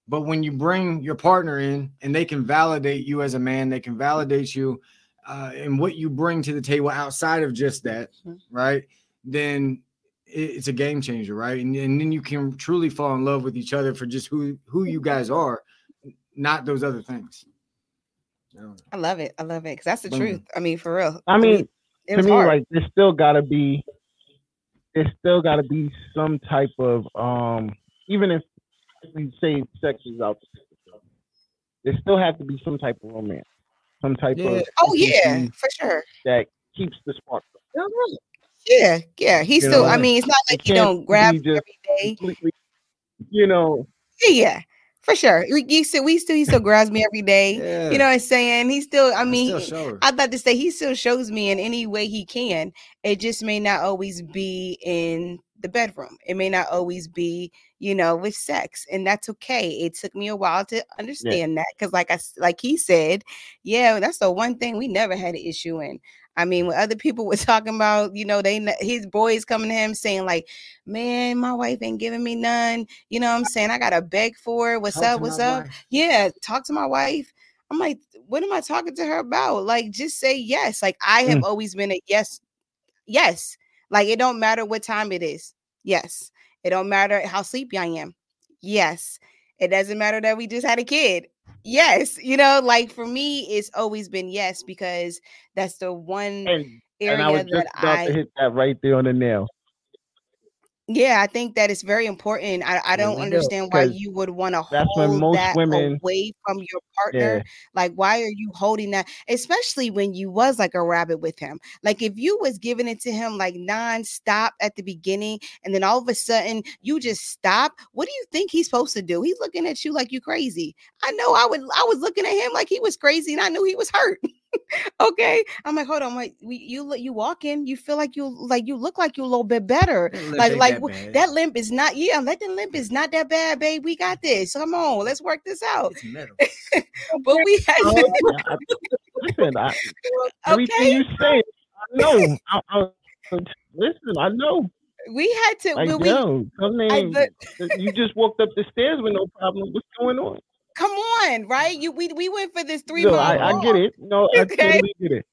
But when you bring your partner in and they can validate you as a man, they can validate you uh, and what you bring to the table outside of just that, Mhm. right? Then it's a game changer, right? And, and then you can truly fall in love with each other for just who who you guys are, not those other things. I. I love it. I love it because that's the Boom. truth. I mean, for real. I mean, it to me, hard. like there's still gotta be there's still gotta be some type of um even if we say sex is out there still have to be some type of romance. Some type Yeah. of oh yeah, for sure. that keeps the spark. Yeah, yeah. He's You still. know, I mean, it's not like you don't grab be him just every day. You know, Yeah, yeah, for sure. We, you still, we still, he still grabs me every day. <laughs> Yeah. You know what I'm saying? He still. I mean, still. I thought to say he still shows me in any way he can. It just may not always be in the bedroom. It may not always be, you know, with sex, and that's okay. It took me a while to understand that because, like I, like he said, yeah, that's the one thing we never had an issue in. I mean, when other people were <laughs> talking about, you know, they his boys coming to him saying like, "Man, my wife ain't giving me none." You know what I'm saying? I gotta beg for it. What's Talk up? What's up? wife. yeah, talk to my wife. I'm like, what am I talking to her about? Like, just say yes. Like, I have mm. always been a yes, yes. Like, it don't matter what time it is. Yes. It don't matter how sleepy I am. Yes. It doesn't matter that we just had a kid. Yes. You know, like for me, it's always been yes because that's the one and area and I that about I to hit that right there on the nail. Yeah, I think that it's very important. I, I don't do. understand why you would want to hold most that women- away from your partner. Yeah. Like, why are you holding that? Especially when you was like a rabbit with him. Like, if you was giving it to him like nonstop at the beginning, and then all of a sudden you just stop. What do you think he's supposed to do? He's looking at you like you crazy. I know. I would. I was looking at him like he was crazy, and I knew he was hurt. <laughs> okay, I'm like, hold on, wait, we, you look, you walking, you feel like you like you look like you a little bit better like like that w- that limp is not yeah let the limp is not that bad babe we got this come on let's work this out It's metal. <laughs> but we had oh, I, I- listen, I, <laughs> everything okay you say, I know. I, I, listen, I know. we had to Like, we yo, come I, in. but you just walked up the stairs with no problem. What's going on? Come on right you we, we went for this three No, I, I get it. No, I Okay. totally get it.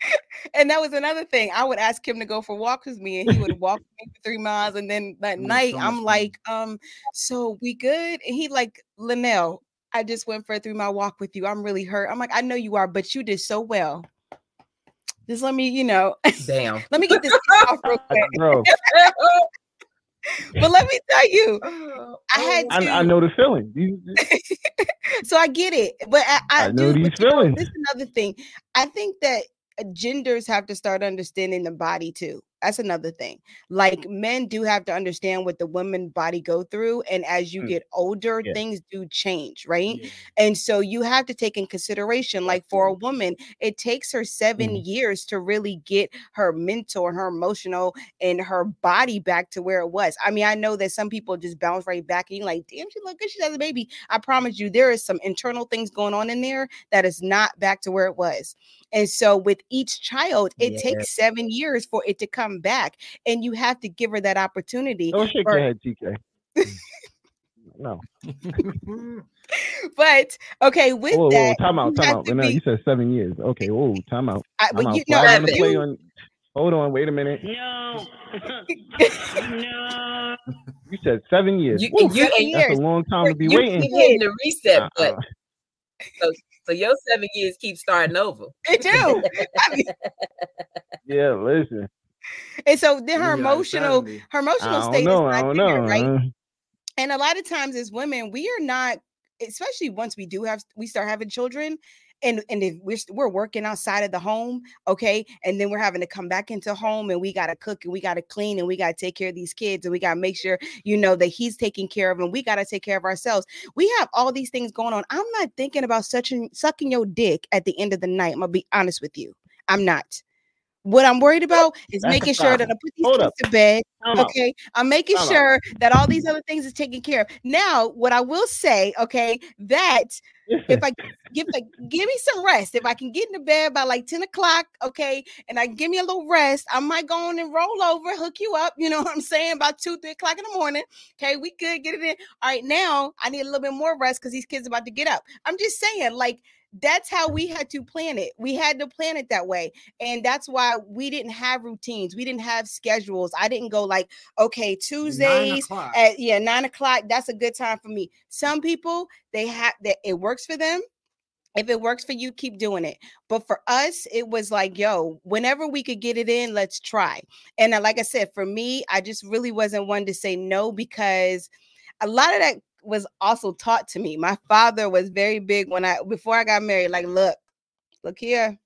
<laughs> and that was another thing i would ask him to go for walks with me and he would walk me for three miles and then that Mm, night so i'm fun. like um so we good and he like Lanell i just went for a three mile walk with you i'm really hurt i'm like i know you are but you did so well just let me you know Damn. <laughs> let me get this off real <laughs> quick Bro, <laughs> but let me tell you <laughs> oh, I oh, had I, I know the feeling. <laughs> So I get it, but I, I, I know do. these but you know, feelings. this is another thing. I think that genders have to start understanding the body too. That's another thing. Like men do have to understand what the women body go through, and as you Mm. get older, Yeah. things do change, right? Yeah. And so you have to take in consideration, like for a woman, it takes her 7 Mhm. years to really get her mental and her emotional and her body back to where it was. I mean, I know that some people just bounce right back and you're like, damn, she look good. She has a baby. I promise you, there is some internal things going on in there that is not back to where it was. And so with each child, it Yeah. takes seven years for it to come back. And you have to give her that opportunity. Don't shake for- your head, TK. <laughs> no. But okay, with Whoa, whoa, that, time out, time out. to No, be- you said seven years. Okay, whoa, time out. I, Time but out. you know, Flag on play you, on. Hold on, wait a minute. No. <laughs> no. You said seven years. You, Woo, you, seven and that's years. a long time to be you waiting. keep hitting the reset Uh, button. uh, So, so your seven years keep starting over. They do. I mean, yeah, listen. And so then her like emotional, her emotional state know. is not there, right? And a lot of times as women, we are not, especially once we do have, we start having children. And, and if we're, we're working outside of the home, okay, and then we're having to come back into home and we got to cook and we got to clean and we got to take care of these kids and we got to make sure, you know, that he's taking care of and we got to take care of ourselves. We have all these things going on. I'm not thinking about sucking, sucking your dick at the end of the night. I'm to be honest with you. I'm not. What I'm worried about is That's making <laughs> sure that I put these Hold kids up. to bed. time out. Okay. I'm making Time out. sure that all these other things is taken care of. Now, what I will say, okay, that if I give like give me some rest, if I can get into bed by like 10 o'clock, okay, and I give me a little rest, I might go on and roll over, hook you up, you know <laughs> what I'm saying? About two, three o'clock in the morning. Okay, we good, get it in. All right, now I need a little bit more rest because these kids about to get up. I'm just saying, like, that's how we had to plan it. We had to plan it that way. And that's why we didn't have routines. We didn't have schedules. I didn't go like, okay, Tuesdays at yeah, nine o'clock. That's a good time for me. Some people they have that it works for them. If it works for you, keep doing it. But for us, it was like, yo, whenever we could get it in, let's try. And uh, like I said, for me, I just really wasn't one to say no because a lot of that was also taught to me. My father was very big when I before I got married. Like, look, look here.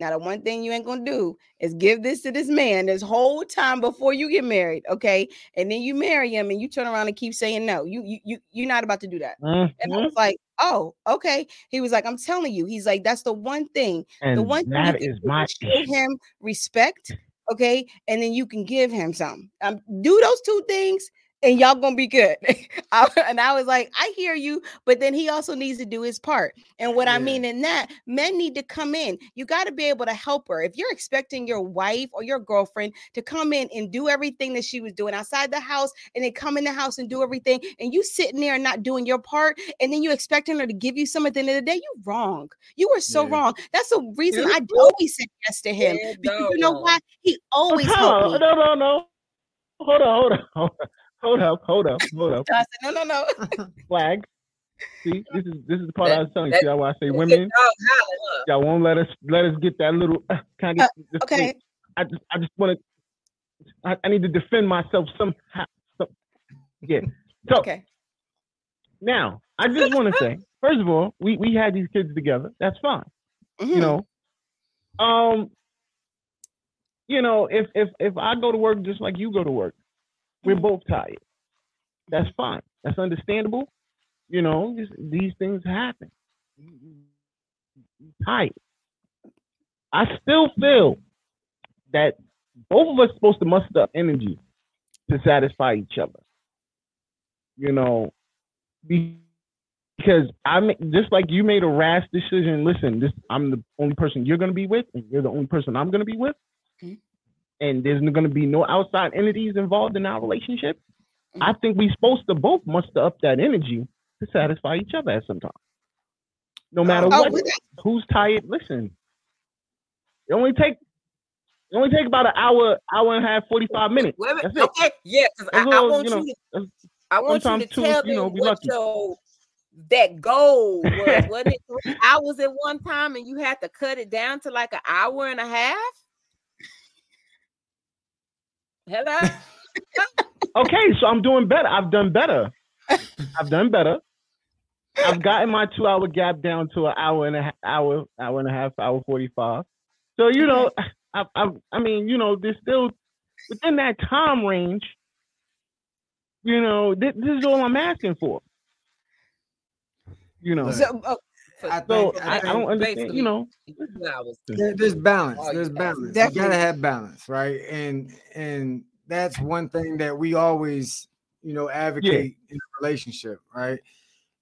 Now, the one thing you ain't gonna do is give this to this man this whole time before you get married, okay? And then you marry him and you turn around and keep saying no. You you you you're not about to do that. And I mhm, was like, oh, okay. He was like, I'm telling you. He's like, that's the one thing. The and one thing you that can is my show him respect, okay, and then you can give him some. Um, do those two things, and y'all gonna be good. <laughs> I- and I was like, I hear you, but then he also needs to do his part. And what I mean in that, men need to come in. You got to be able to help her. If you're expecting your wife or your girlfriend to come in and do everything that she was doing outside the house, and then come in the house and do everything, and you sitting there and not doing your part, and then you expecting her to give you some at the end of the day, you wrong. You were so Yeah. wrong. That's the reason You I always said yes to him. Yeah, Because you know doggone. why? He always <laughs> Oh, helped me. no, no, no. Hold on, hold on, <laughs> hold on. Hold up, hold up, hold up. I said, no, no, no. <laughs> Flag. See, <laughs> this is this is the part I was telling you. That- See how I say women, dog y'all won't let us let us get that little. Uh, can I get this- Okay. I just I just want to. I, I need to defend myself somehow. Yeah. <laughs> So Okay. now I just want to say, first of all, we we had these kids together. That's fine. Mhm. You know. Um. You know, if if if I go to work just like you go to work, we're both tired. That's fine. That's understandable. You know, just, these things happen. Tired. I still feel that both of us supposed to muster up energy to satisfy each other. You know, because I just like you made a rash decision. Listen, this I'm the only person you're gonna be with, and you're the only person I'm gonna be with, Mhm. And there's gonna be no outside entities involved in our relationship. I mm-hmm. think we're supposed to both muster up that energy to satisfy each other at some time. No matter Oh, what, who's tired. Listen, it only take it only take about an hour, hour and a half, forty five minutes. Wait a. That's it. Okay, yeah, because I, I want you you, know, to I want you to two, tell you me know, what lucky. your that goal was. <laughs> Wasn't it three hours at one time, and you had to cut it down to like an hour and a half? Hello. Okay, so I'm doing better. I've done better. I've done better. I've gotten my two hour gap down to an hour and a half, hour, hour and a half, hour forty five. So you know, I, I, I mean, you know, there's still within that time range. You know, this, this is all I'm asking for. You know, So, oh, I so think, I, I don't understand. You know, Two hours. there- there's balance. Oh, There's yeah. balance. You gotta have balance, right? And and that's one thing that we always, you know, advocate in a relationship, right?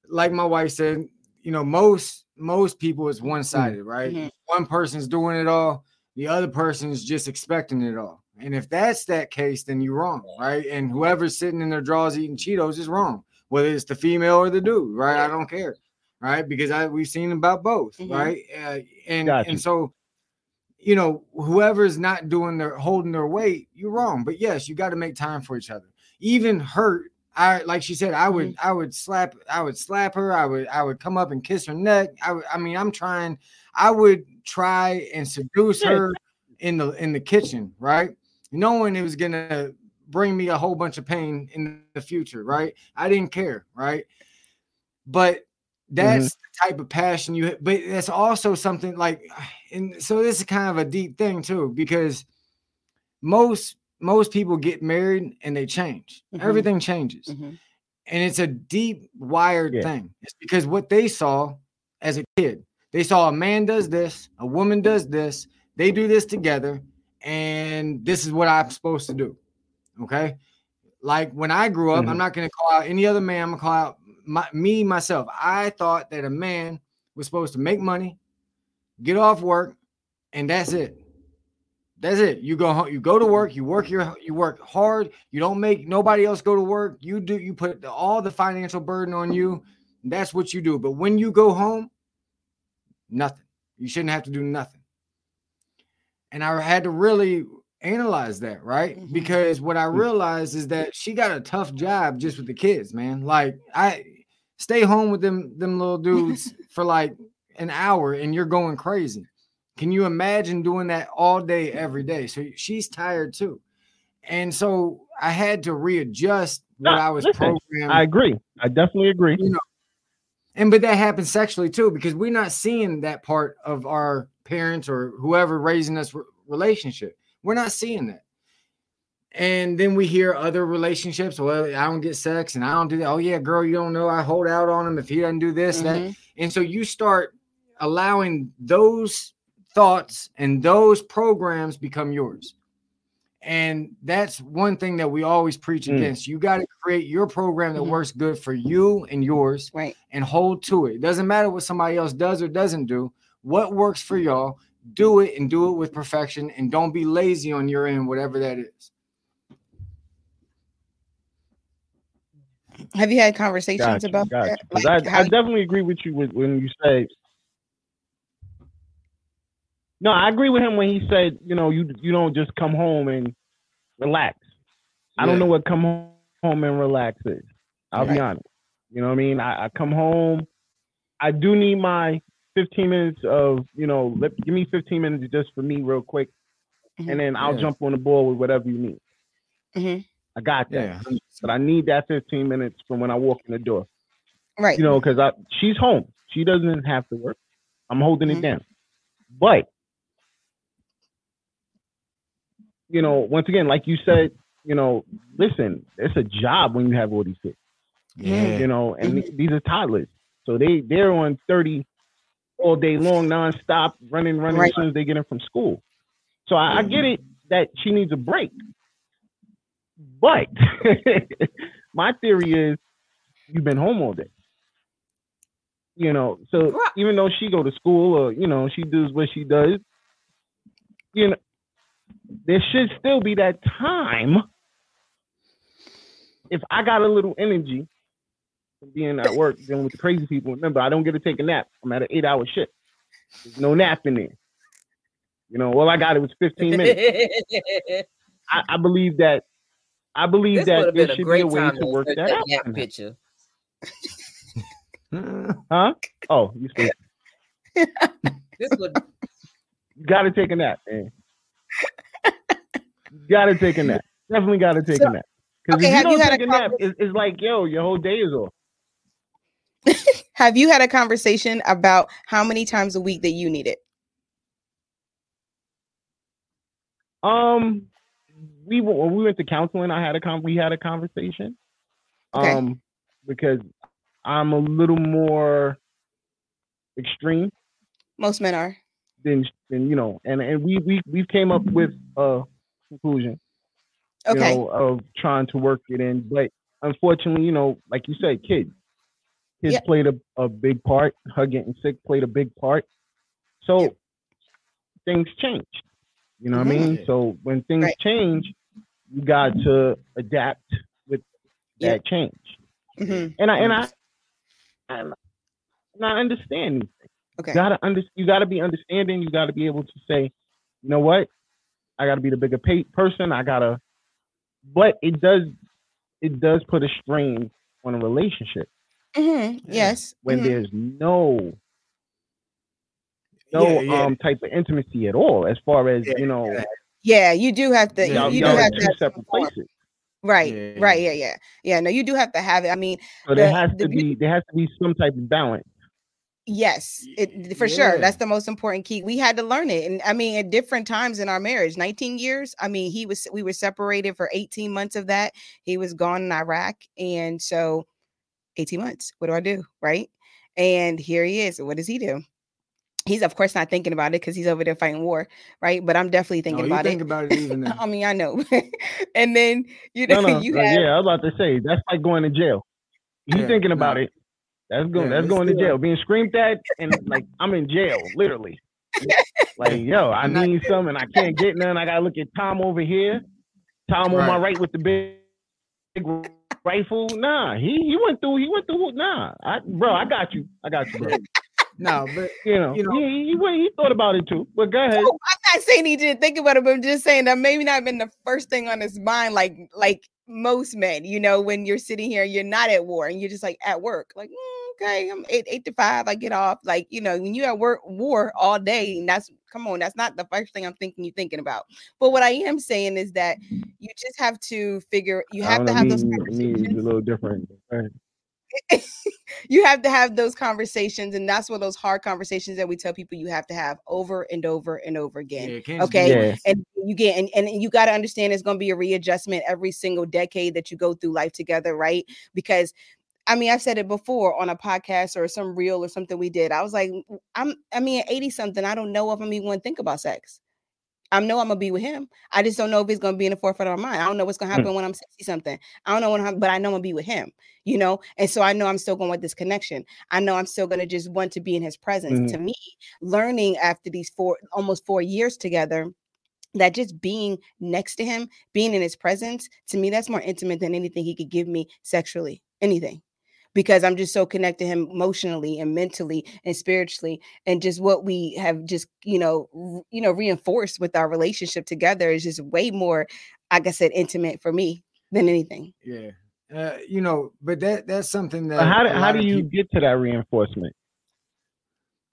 Like my wife said, you know, most most people is one sided, right? Mhm. One person's doing it all, the other person's just expecting it all. And if that's that case, then you're wrong, right? And whoever's sitting in their drawers eating Cheetos is wrong, whether it's the female or the dude, right? I don't care, right? Because I we've seen about both, Mhm. right? Uh, and Gotcha. and so you know, whoever's not doing their holding their weight, you're wrong. But yes, you got to make time for each other. Even hurt, I like she said, I would I would slap, I would slap her, I would I would come up and kiss her neck. I would, I mean, I'm trying, I would try and seduce her in the in the kitchen, right? Knowing it was gonna bring me a whole bunch of pain in the future, right? I didn't care, right? But that's the type of passion you but that's also something like <sighs> and so this is kind of a deep thing too because most most people get married and they change Mhm. everything changes Mhm. and it's a deep wired Yeah. thing it's because what they saw as a kid they saw a man does this a woman does this they do this together and this is what i'm supposed to do okay like when i grew up i'm Mhm. not going to call out any other man i'm going to call out my, me myself i thought that a man was supposed to make money get off work and that's it. That's it. You go home you go to work you work your you work hard you don't make nobody else go to work you do you put the- all the financial burden on you that's what you do. But when you go home nothing. You shouldn't have to do nothing. And i had to really analyze that right? Mhm. because what i realized is that she got a tough job just with the kids man. Like i stay home with them them little dudes for like an hour and you're going crazy. Can you imagine doing that all day every day? So she's tired too. And so i had to readjust what No, i was listen, programmed I agree. I definitely agree. you know. And but that happens sexually too because we're not seeing that part of our parents or whoever raising us re- relationship. We're not seeing that and then we hear other relationships well i don't get sex and i don't do that oh yeah girl you don't know i hold out on him if he doesn't do this that Mhm. and so you start allowing those thoughts and those programs become yours and that's one thing that we always preach Mm. against you got to create your program that Mhm. works good for you and yours Right. and hold to it. It doesn't matter what somebody else does or doesn't do. What works for y'all, do it and do it with perfection and don't be lazy on your end, whatever that is. Have you had conversations Gotcha, about gotcha. that? Like I, how I you- definitely agree with you with, when you say. No, I agree with him when he said, you know, you you don't just come home and relax. I don't know what come home and relax is. I'll be honest. You know what I mean? I, I come home. I do need my 15 minutes of, you know, let, give me 15 minutes just for me real quick, Mhm. and then I'll Yeah. jump on the ball with whatever you need. Mhm. I got that. Yeah. But I need that 15 minutes from when I walk in the door. Right. You know, because I she's home. She doesn't have to work. I'm holding Mhm. it down. But you know, once again, like you said, you know, listen, it's a job when you have all these kids. Yeah. You know, and th- these are toddlers. So they they're on 30 all day long, nonstop, running, running Right. as soon as they get in from school. So I, I get it that she needs a break. But <laughs> my theory is you've been home all day. You know, so even though she go to school or you know she does what she does, you know, there should still be that time. If I got a little energy from being at work dealing with the crazy people, remember I don't get to take a nap. I'm at an eight hour shift. There's no nap in there. You know, all I got it was 15 minutes. <laughs> I, I believe that I believe would that there a should be a way to work that out. somehow. picture. <laughs> Huh? Oh, you <laughs> still This would gotta take a nap, man. Gotta take a nap. Definitely gotta take So- a nap. Because okay, if you don't had take a a nap, it's, it's like yo, your whole day is off. <laughs> Have you had a conversation about how many times a week that you need it? Um, we when we went to counseling. I had a con. We had a conversation. Okay. Um, because I'm a little more extreme Most men are. than than you know, and and we we we came up with a conclusion. Okay. you know, of trying to work it in. But unfortunately, you know, like you said, kids. Kids Yeah. played a, a big part. Her getting sick played a big part. So Yeah. things changed. You know what I Mhm. mean? So when things Right. change, you got to adapt with Yeah. that change. Mhm. And I and I and I understand these things. Okay. You gotta under, you gotta be understanding. You gotta be able to say, you know what, I gotta be the bigger pay- person. I gotta, but it does it does put a strain on a relationship Mm-hmm. Yes. when Mhm. there's no no Yeah, yeah. um type of intimacy at all. As far as Yeah, you know, Yeah, you do have to. Yeah, y'all, you do y'all have to two have separate places. Right. Yeah, Right. yeah. Yeah. Yeah. Yeah. No, you do have to have it. I mean, So there The- has the to be there has to be some type of balance. Yes, it for sure. That's the most important key. We had to learn it. And I mean, at different times in our marriage, 19 years. I mean, he was we were separated for 18 months of that. He was gone in Iraq. And so 18 months. What do I do? Right. And here he is. What does he do? He's of course not thinking about it because he's over there fighting war, right? But I'm definitely thinking oh, No, about think it. about it even <laughs> then. I mean, I know. <laughs> and then you know, No, no, <laughs> you have yeah, I was about to say that's like going to jail. You Yeah, thinking about it? That's going. Yeah, that's going to jail. Being screamed at and like I'm in jail, literally. Like yo, I I'm not- need some and I can't get none. I gotta look at Tom over here. Tom on my Right. right with the big, big rifle. Nah, he he went through. He went through. Nah, I, bro, I got you. I got you, bro. No, <laughs> but You know, You know- he, he he thought about it too. But go ahead. Oh, I'm not saying he didn't think about it, but I'm just saying that maybe not been the first thing on his mind, like like most men, you know, when you're sitting here, you're not at war and you're just like at work, like "Mm, okay, I'm eight eight to five, I get off. Like, you know, when you're at work war all day, and that's come on, that's not the first thing I'm thinking you're thinking about. But what I am saying is that you just have to figure you have to know, have me- those me is a little different. Ahead. <laughs> you have to have those conversations, and that's one of those hard conversations that we tell people you have to have over and over and over again. yeah, it can't just be Okay. Yeah. and you get and, and you got to understand it's going to be a readjustment every single decade that you go through life together right because i mean i've said it before on a podcast or some reel or something we did i was like "Mm, i'm i mean 80 something i don't know if i'm even going to think about sex I know I'm gonna be with him. I just don't know if it's gonna be in the forefront of my mind. I don't know what's gonna Hmm. happen when I'm 60 something. I don't know when I'm, but I know I'm gonna be with him, you know. And so I know I'm still going with this connection. I know I'm still gonna just want to be in his presence. Mhm. To me, learning after these four almost four years together, that just being next to him, being in his presence, to me, that's more intimate than anything he could give me sexually, anything. Because I'm just so connected to him emotionally and mentally and spiritually, and just what we have just you know r- you know reinforced with our relationship together is just way more, like I said, intimate for me than anything. Yeah. Uh, you know, but that that's something that But how do, how do you people- get to that reinforcement?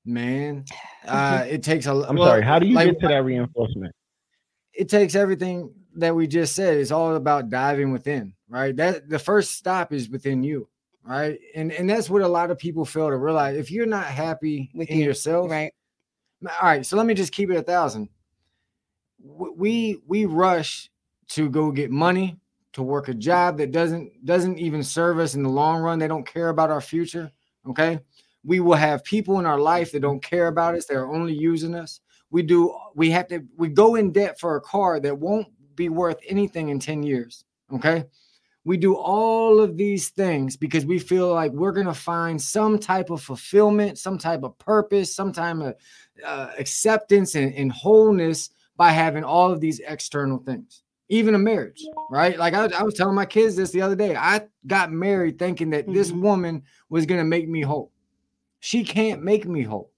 man? <sighs> Uh, it takes a. I'm well, sorry. How do you like, get to that reinforcement? It takes everything. that we just said It's all about diving within, right? That the first stop is within you, right? And and that's what a lot of people fail to realize. If you're not happy With in you, yourself, Right. all right, so let me just keep it a thousand. We we rush to go get money, to work a job that doesn't doesn't even serve us in the long run. They don't care about our future. Okay. We will have people in our life that don't care about us, they're only using us. We do we have to we go in debt for a car that won't be worth anything in 10 years. Okay. We do all of these things because we feel like we're going to find some type of fulfillment, some type of purpose, some type of uh, acceptance and, and wholeness by having all of these external things, even a marriage, right? Like I, I was telling my kids this the other day. I got married thinking that this Mhm. woman was going to make me whole. She can't make me whole.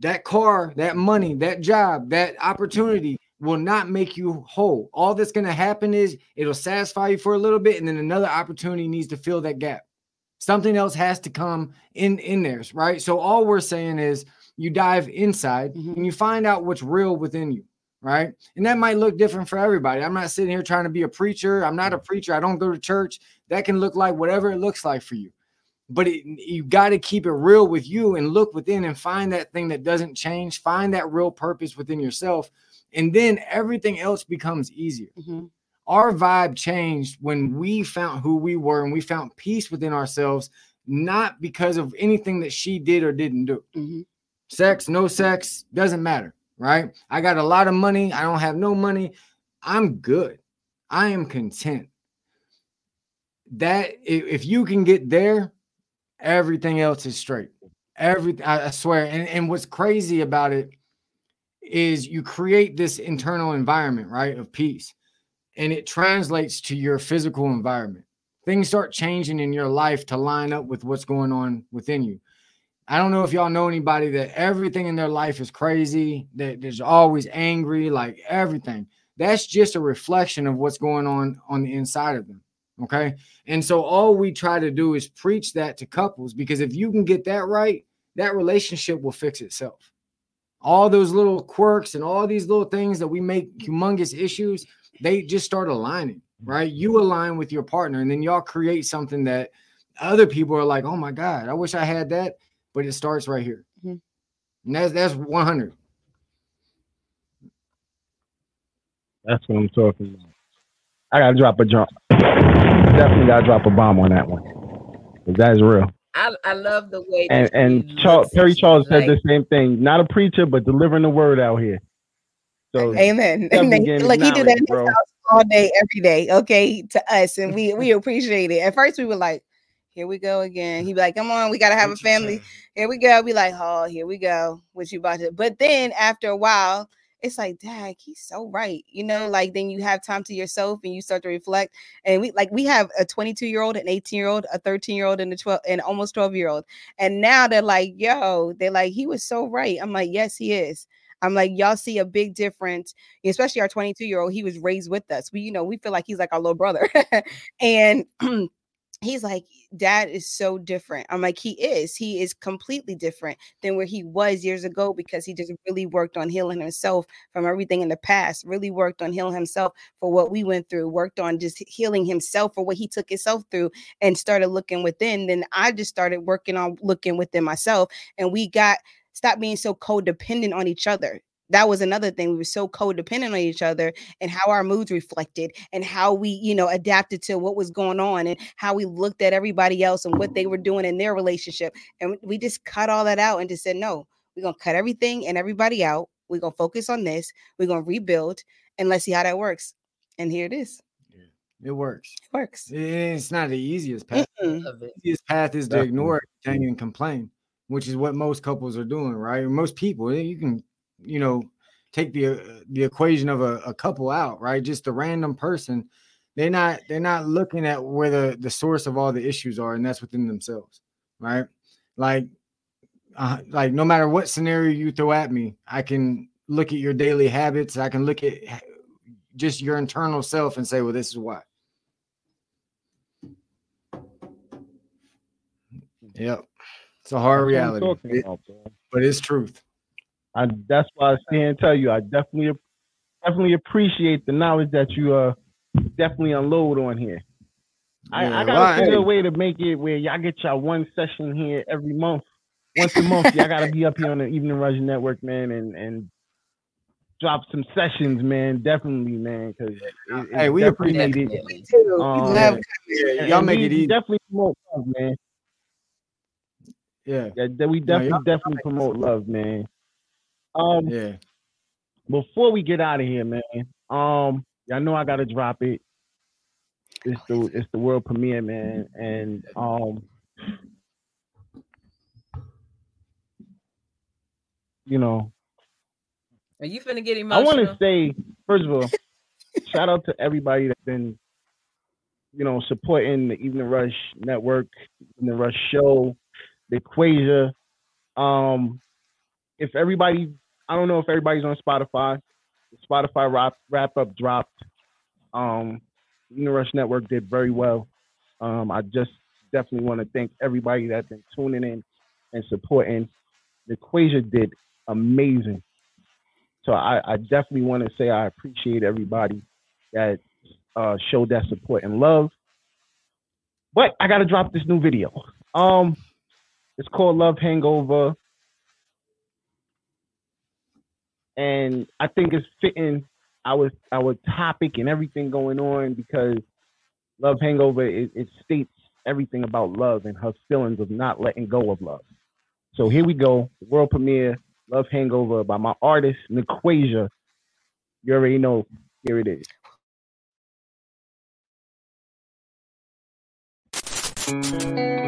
That car, that money, that job, that opportunity will not make you whole. All that's going to happen is it'll satisfy you for a little bit, and then another opportunity needs to fill that gap. Something else has to come in in there, right? So all we're saying is you dive inside Mhm. and you find out what's real within you, right? And that might look different for everybody. I'm not sitting here trying to be a preacher. I'm not a preacher. I don't go to church. That can look like whatever it looks like for you but it, you got to keep it real with you and look within and find that thing that doesn't change find that real purpose within yourself and then everything else becomes easier. Mhm. our vibe changed when we found who we were and we found peace within ourselves not because of anything that she did or didn't do. Mhm. sex no sex doesn't matter right? I got a lot of money. I don't have no money. I'm good. I am content. That if, you can get there everything else is straight. Everything I, I swear. And, and what's crazy about it is you create this internal environment right of peace and it translates to your physical environment. Things start changing in your life to line up with what's going on within you. I don't know if y'all know anybody that everything in their life is crazy that there's always angry like everything. That's just a reflection of what's going on on the inside of them okay? And so all we try to do is preach that to couples because if you can get that right, that relationship will fix itself. All those little quirks and all these little things that we make humongous issues, they just start aligning, right? You align with your partner and then y'all create something that other people are like, "Oh my god, I wish I had that." But it starts right here. Mhm. And that's that's 100. That's what I'm talking about. I gotta drop a drop. Definitely gotta drop a bomb on that one. 'Cause that is real. I, I love the way And that and she Charles, looks Terry at you, Charles said the same thing. Not a preacher, but delivering the word out here. So Amen. definitely And like he do that in acknowledged, his bro. all day, every day. Okay, to us, and we we appreciate it. At first, we were like, "Here we go again." He'd be like, "Come on, we gotta have a family." Here we go. Be like, "Oh, here we go." What you about to? But then after a while, it's like, "Dad, he's so right." You know, like then you have time to yourself and you start to reflect. And we like we have a 22 year old, an 18 year old, a 13 year old, and a 12 and almost 12 year old. And now they're like, "Yo," they're like, "He was so right." I'm like, "Yes, he is." I'm like, y'all see a big difference, especially our 22 year old. He was raised with us. We, you know, we feel like he's like our little brother. <laughs> and <clears throat> he's like, Dad is so different. I'm like, he is. He is completely different than where he was years ago because he just really worked on healing himself from everything in the past, really worked on healing himself for what we went through, worked on just healing himself for what he took himself through and started looking within. Then I just started working on looking within myself. And we got stop being so codependent on each other. That was another thing. We were so codependent on each other and how our moods reflected and how we, you know, adapted to what was going on and how we looked at everybody else and what they were doing in their relationship. And we just cut all that out and just said, no, we're going to cut everything and everybody out. We're going to focus on this. We're going to rebuild and let's see how that works. And here it is. Yeah, it works. It works. It's not the easiest path. Love it. easiest path is to Definitely. ignore it, hang and complain, which is what most couples are doing, right? Most people, eh, you can, you know, take the uh, the equation of a, a couple out, right? Just a random person. They're not they're not looking at where the the source of all the issues are, and that's within themselves, right? Like, uh, like no matter what scenario you throw at me, I can look at your daily habits. I can look at just your internal self and say, well, this is why. Yep. It's a hard That's what I'm reality, it- but it's truth. I, that's why I stand and tell you, I definitely definitely appreciate the knowledge that you uh definitely unload on here. I, Yeah, I gotta well, figure a way to make it where y'all get y'all one session here every month. Once a month, y'all gotta be up here on the Evening Rush Network, man, and and drop some sessions, man. Definitely, man, because Hey, we appreciate it. Definitely. Um, love Yeah, y'all make it easy. Definitely promote love, man. Yeah, Yeah, we definitely y'all- definitely promote love, man. Um, yeah. before we get out of here, man, um, y'all know I gotta drop it. It's the it's the world premiere, man, and um, you know, Are you finna get him? I want to say first of all, shout out to everybody that's been, you know, supporting the Evening Rush Network, the Rush Show, the Equasia. Um, if everybody, I don't know if everybody's on Spotify. Spotify wrap wrap up dropped. Um, Evening Rush Network did very well. Um, I just definitely want to thank everybody that's been tuning in and supporting. The Equasia did amazing. So I, I definitely want to say I appreciate everybody that uh, showed that support and love. But I got to drop this new video. Um, it's called Love Hangover, and I think it's fitting our our topic and everything going on because Love Hangover it, it states everything about love and her feelings of not letting go of love. So here we go, world premiere, Love Hangover by my artist Niquasia. You already know. Here it is. Never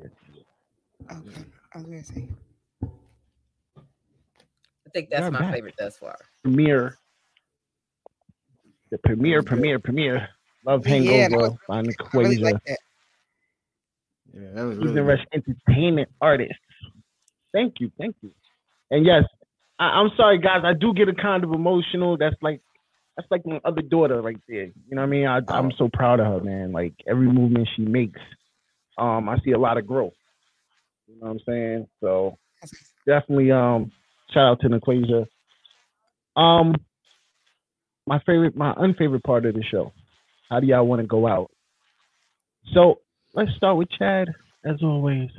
Okay, I was gonna say. I think that's You're my back. favorite thus far. Premiere. The premiere, premiere, premiere. Love Yeah, Hangover was- by I really like that. Yeah, that was really. Rush entertainment artist. Thank you, thank you. And yes, I, I'm sorry, guys. I do get a kind of emotional. That's like that's like my other daughter right there. You know what I mean? I, I'm oh. so proud of her, man. Like every movement she makes, um, I see a lot of growth. You know what I'm saying? So definitely, um, shout out to Naquasia. Um, my favorite, my unfavorite part of the show. How do y'all want to go out? So let's start with Chad, as always.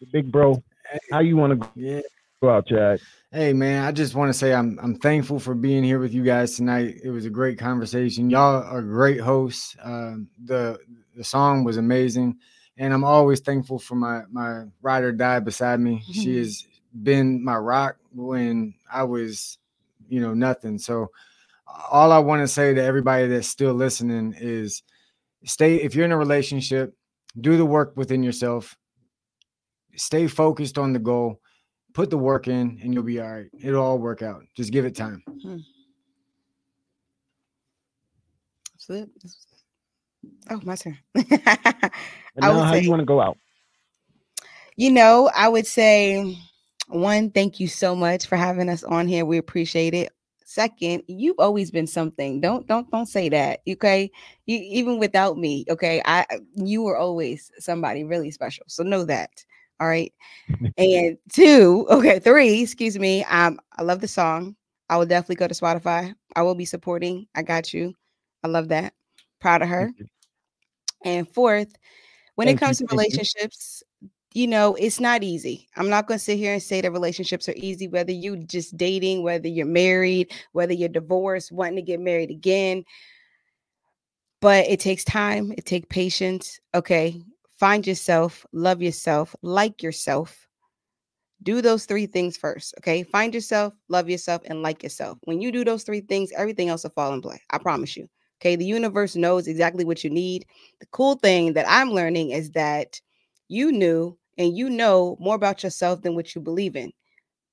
The big bro. How you want to Yeah. go out, Chad? Hey man, I just want to say I'm I'm thankful for being here with you guys tonight. It was a great conversation. Y'all are great hosts. Um, the the song was amazing, and I'm always thankful for my my ride or die beside me. <laughs> She has been my rock when I was, you know, nothing. So all I want to say to everybody that's still listening is stay if you're in a relationship, do the work within yourself. Stay focused on the goal put the work in and you'll be all right. It'll all work out. Just give it time. Hmm. That's it. That's- Oh, my turn. <laughs> I now, how say- you want to go out? You know, I would say one, thank you so much for having us on here. We appreciate it. Second, you've always been something. Don't don't don't say that. Okay. You even without me, okay. I you were always somebody really special. So know that. All right. <laughs> and two, okay, three, excuse me. Um, I love the song. I will definitely go to Spotify. I will be supporting. I got you. I love that. Proud of her. And fourth, when Thank it comes you, to thank you. relationships, you know, it's not easy. I'm not going to sit here and say that relationships are easy, whether you just dating, whether you're married, whether you're divorced, wanting to get married again. But it takes time, it takes patience. Okay. Find yourself, love yourself, like yourself. Do those three things first. Okay. Find yourself, love yourself, and like yourself. When you do those three things, everything else will fall in play. I promise you. Okay. The universe knows exactly what you need. The cool thing that I'm learning is that you knew and you know more about yourself than what you believe in.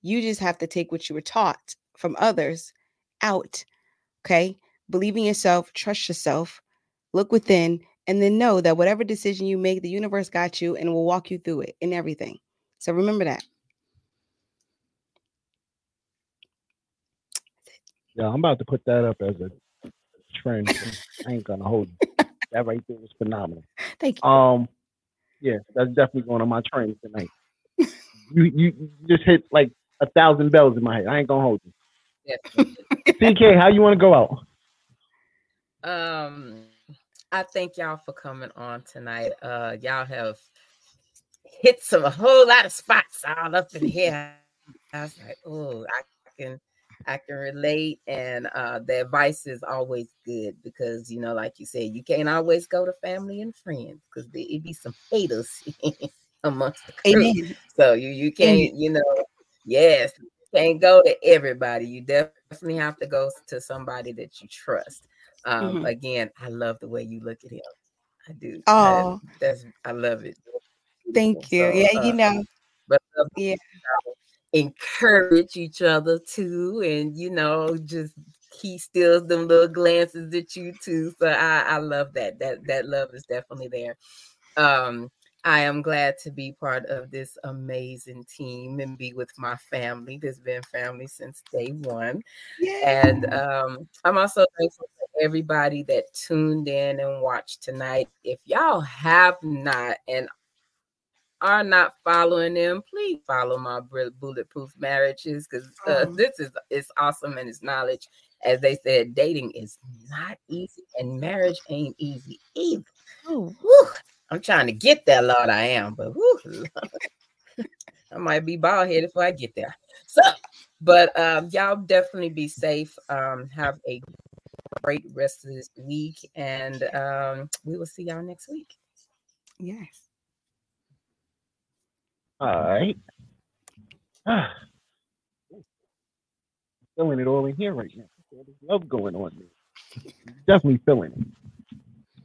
You just have to take what you were taught from others out. Okay. Believe in yourself, trust yourself, look within, and then know that whatever decision you make, the universe got you and will walk you through it and everything. So remember that. Yeah, I'm about to put that up as a trend. I ain't gonna hold you. That right there was phenomenal. <laughs> Thank you. Um, yeah, that's definitely going on my trend tonight. you, you you just hit like a thousand bells in my head. I ain't gonna hold you. Yes. TK, how you want to go out? Um, I thank y'all for coming on tonight. Uh, y'all have hit some a whole lot of spots all up in here. I was like, oh, I can, I can relate, and uh, the advice is always good because you know, like you said, you can't always go to family and friends because there it be some haters <laughs> amongst the crew. Amen. So you you can't, you know, yes, you can't go to everybody. You definitely have to go to somebody that you trust. Um, Mhm. again, I love the way you look at him. I do. Oh. I, that's I love it. Thank you. So, yeah, you uh, know. But uh, Yeah. Encourage each other too, and you know, just he steals them little glances at you too. So I, I love that. That that love is definitely there. Um, I am glad to be part of this amazing team and be with my family. There's been family since day one. And um, I'm also thankful for everybody that tuned in and watched tonight. If y'all have not and are not following them, please follow my bulletproof marriages because uh, Oh. this is it's awesome and it's knowledge. As they said, dating is not easy and marriage ain't easy either. Oh. Whew, I'm trying to get there, Lord. I am, but whew, <laughs> I might be bald headed before I get there. So, but um, y'all definitely be safe. Um, have a great rest of this week, and um, we will see y'all next week. Yes. All right. <sighs> feeling it all in here right now. There's love going on. Definitely feeling it.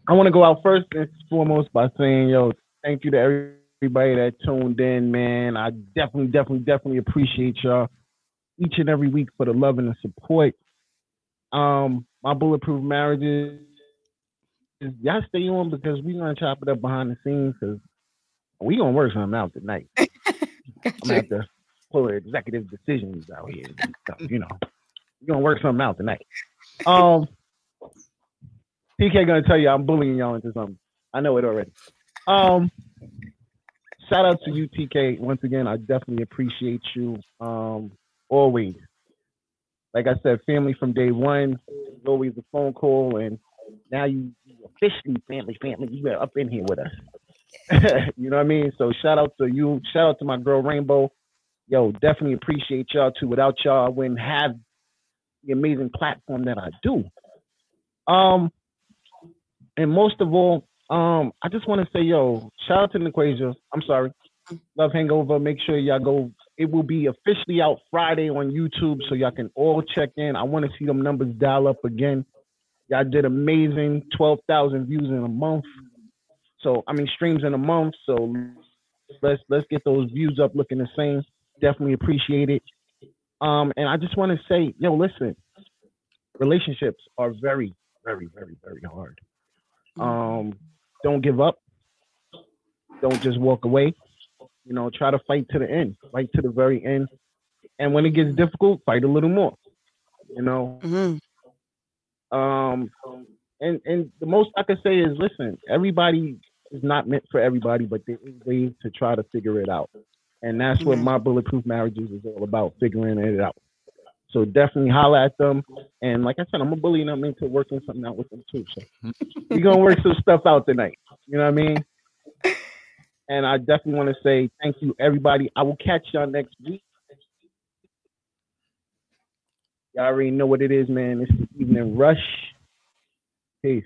I want to go out first and foremost by saying, yo, thank you to everybody that tuned in, man. I definitely, definitely, definitely appreciate y'all each and every week for the love and the support. Um, my bulletproof marriages, y'all stay on because we gonna chop it up behind the scenes because we gonna work something out tonight. <laughs> I'm gonna have to pull executive decisions out here. and stuff, you know, we gonna work something out tonight. Um, TK gonna tell you I'm bullying y'all into something. I know it already. Um, shout out to you, TK. Once again, I definitely appreciate you. Um, always. Like I said, family from day one. Always a phone call, and now you you officially family, family. You are up in here with us. <laughs> you know what I mean? So shout out to you. Shout out to my girl Rainbow. Yo, definitely appreciate y'all too. Without y'all, I wouldn't have the amazing platform that I do. Um, and most of all, um, I just want to say, yo, shout out to Niquasia. I'm sorry. Love Hangover. Make sure y'all go. It will be officially out Friday on YouTube, so y'all can all check in. I want to see them numbers dial up again. Y'all did amazing. Twelve thousand views in a month. So I mean streams in a month. So let's let's get those views up looking the same. Definitely appreciate it. Um, and I just want to say, yo, listen, relationships are very, very, very, very hard. Um, don't give up. Don't just walk away. You know, try to fight to the end, fight to the very end. And when it gets difficult, fight a little more. You know. Um, and and the most I can say is, listen, everybody is not meant for everybody, but there is ways to try to figure it out. And that's what Mhm. my bulletproof marriages is all about, figuring it out. So definitely holla at them. And like I said, I'm a bully them into working something out with them too. So <laughs> we're gonna work some stuff out tonight. You know what I mean? <laughs> And I definitely want to say thank you, everybody. I will catch y'all next week. Y'all already know what it is, man. It's the evening rush. Peace.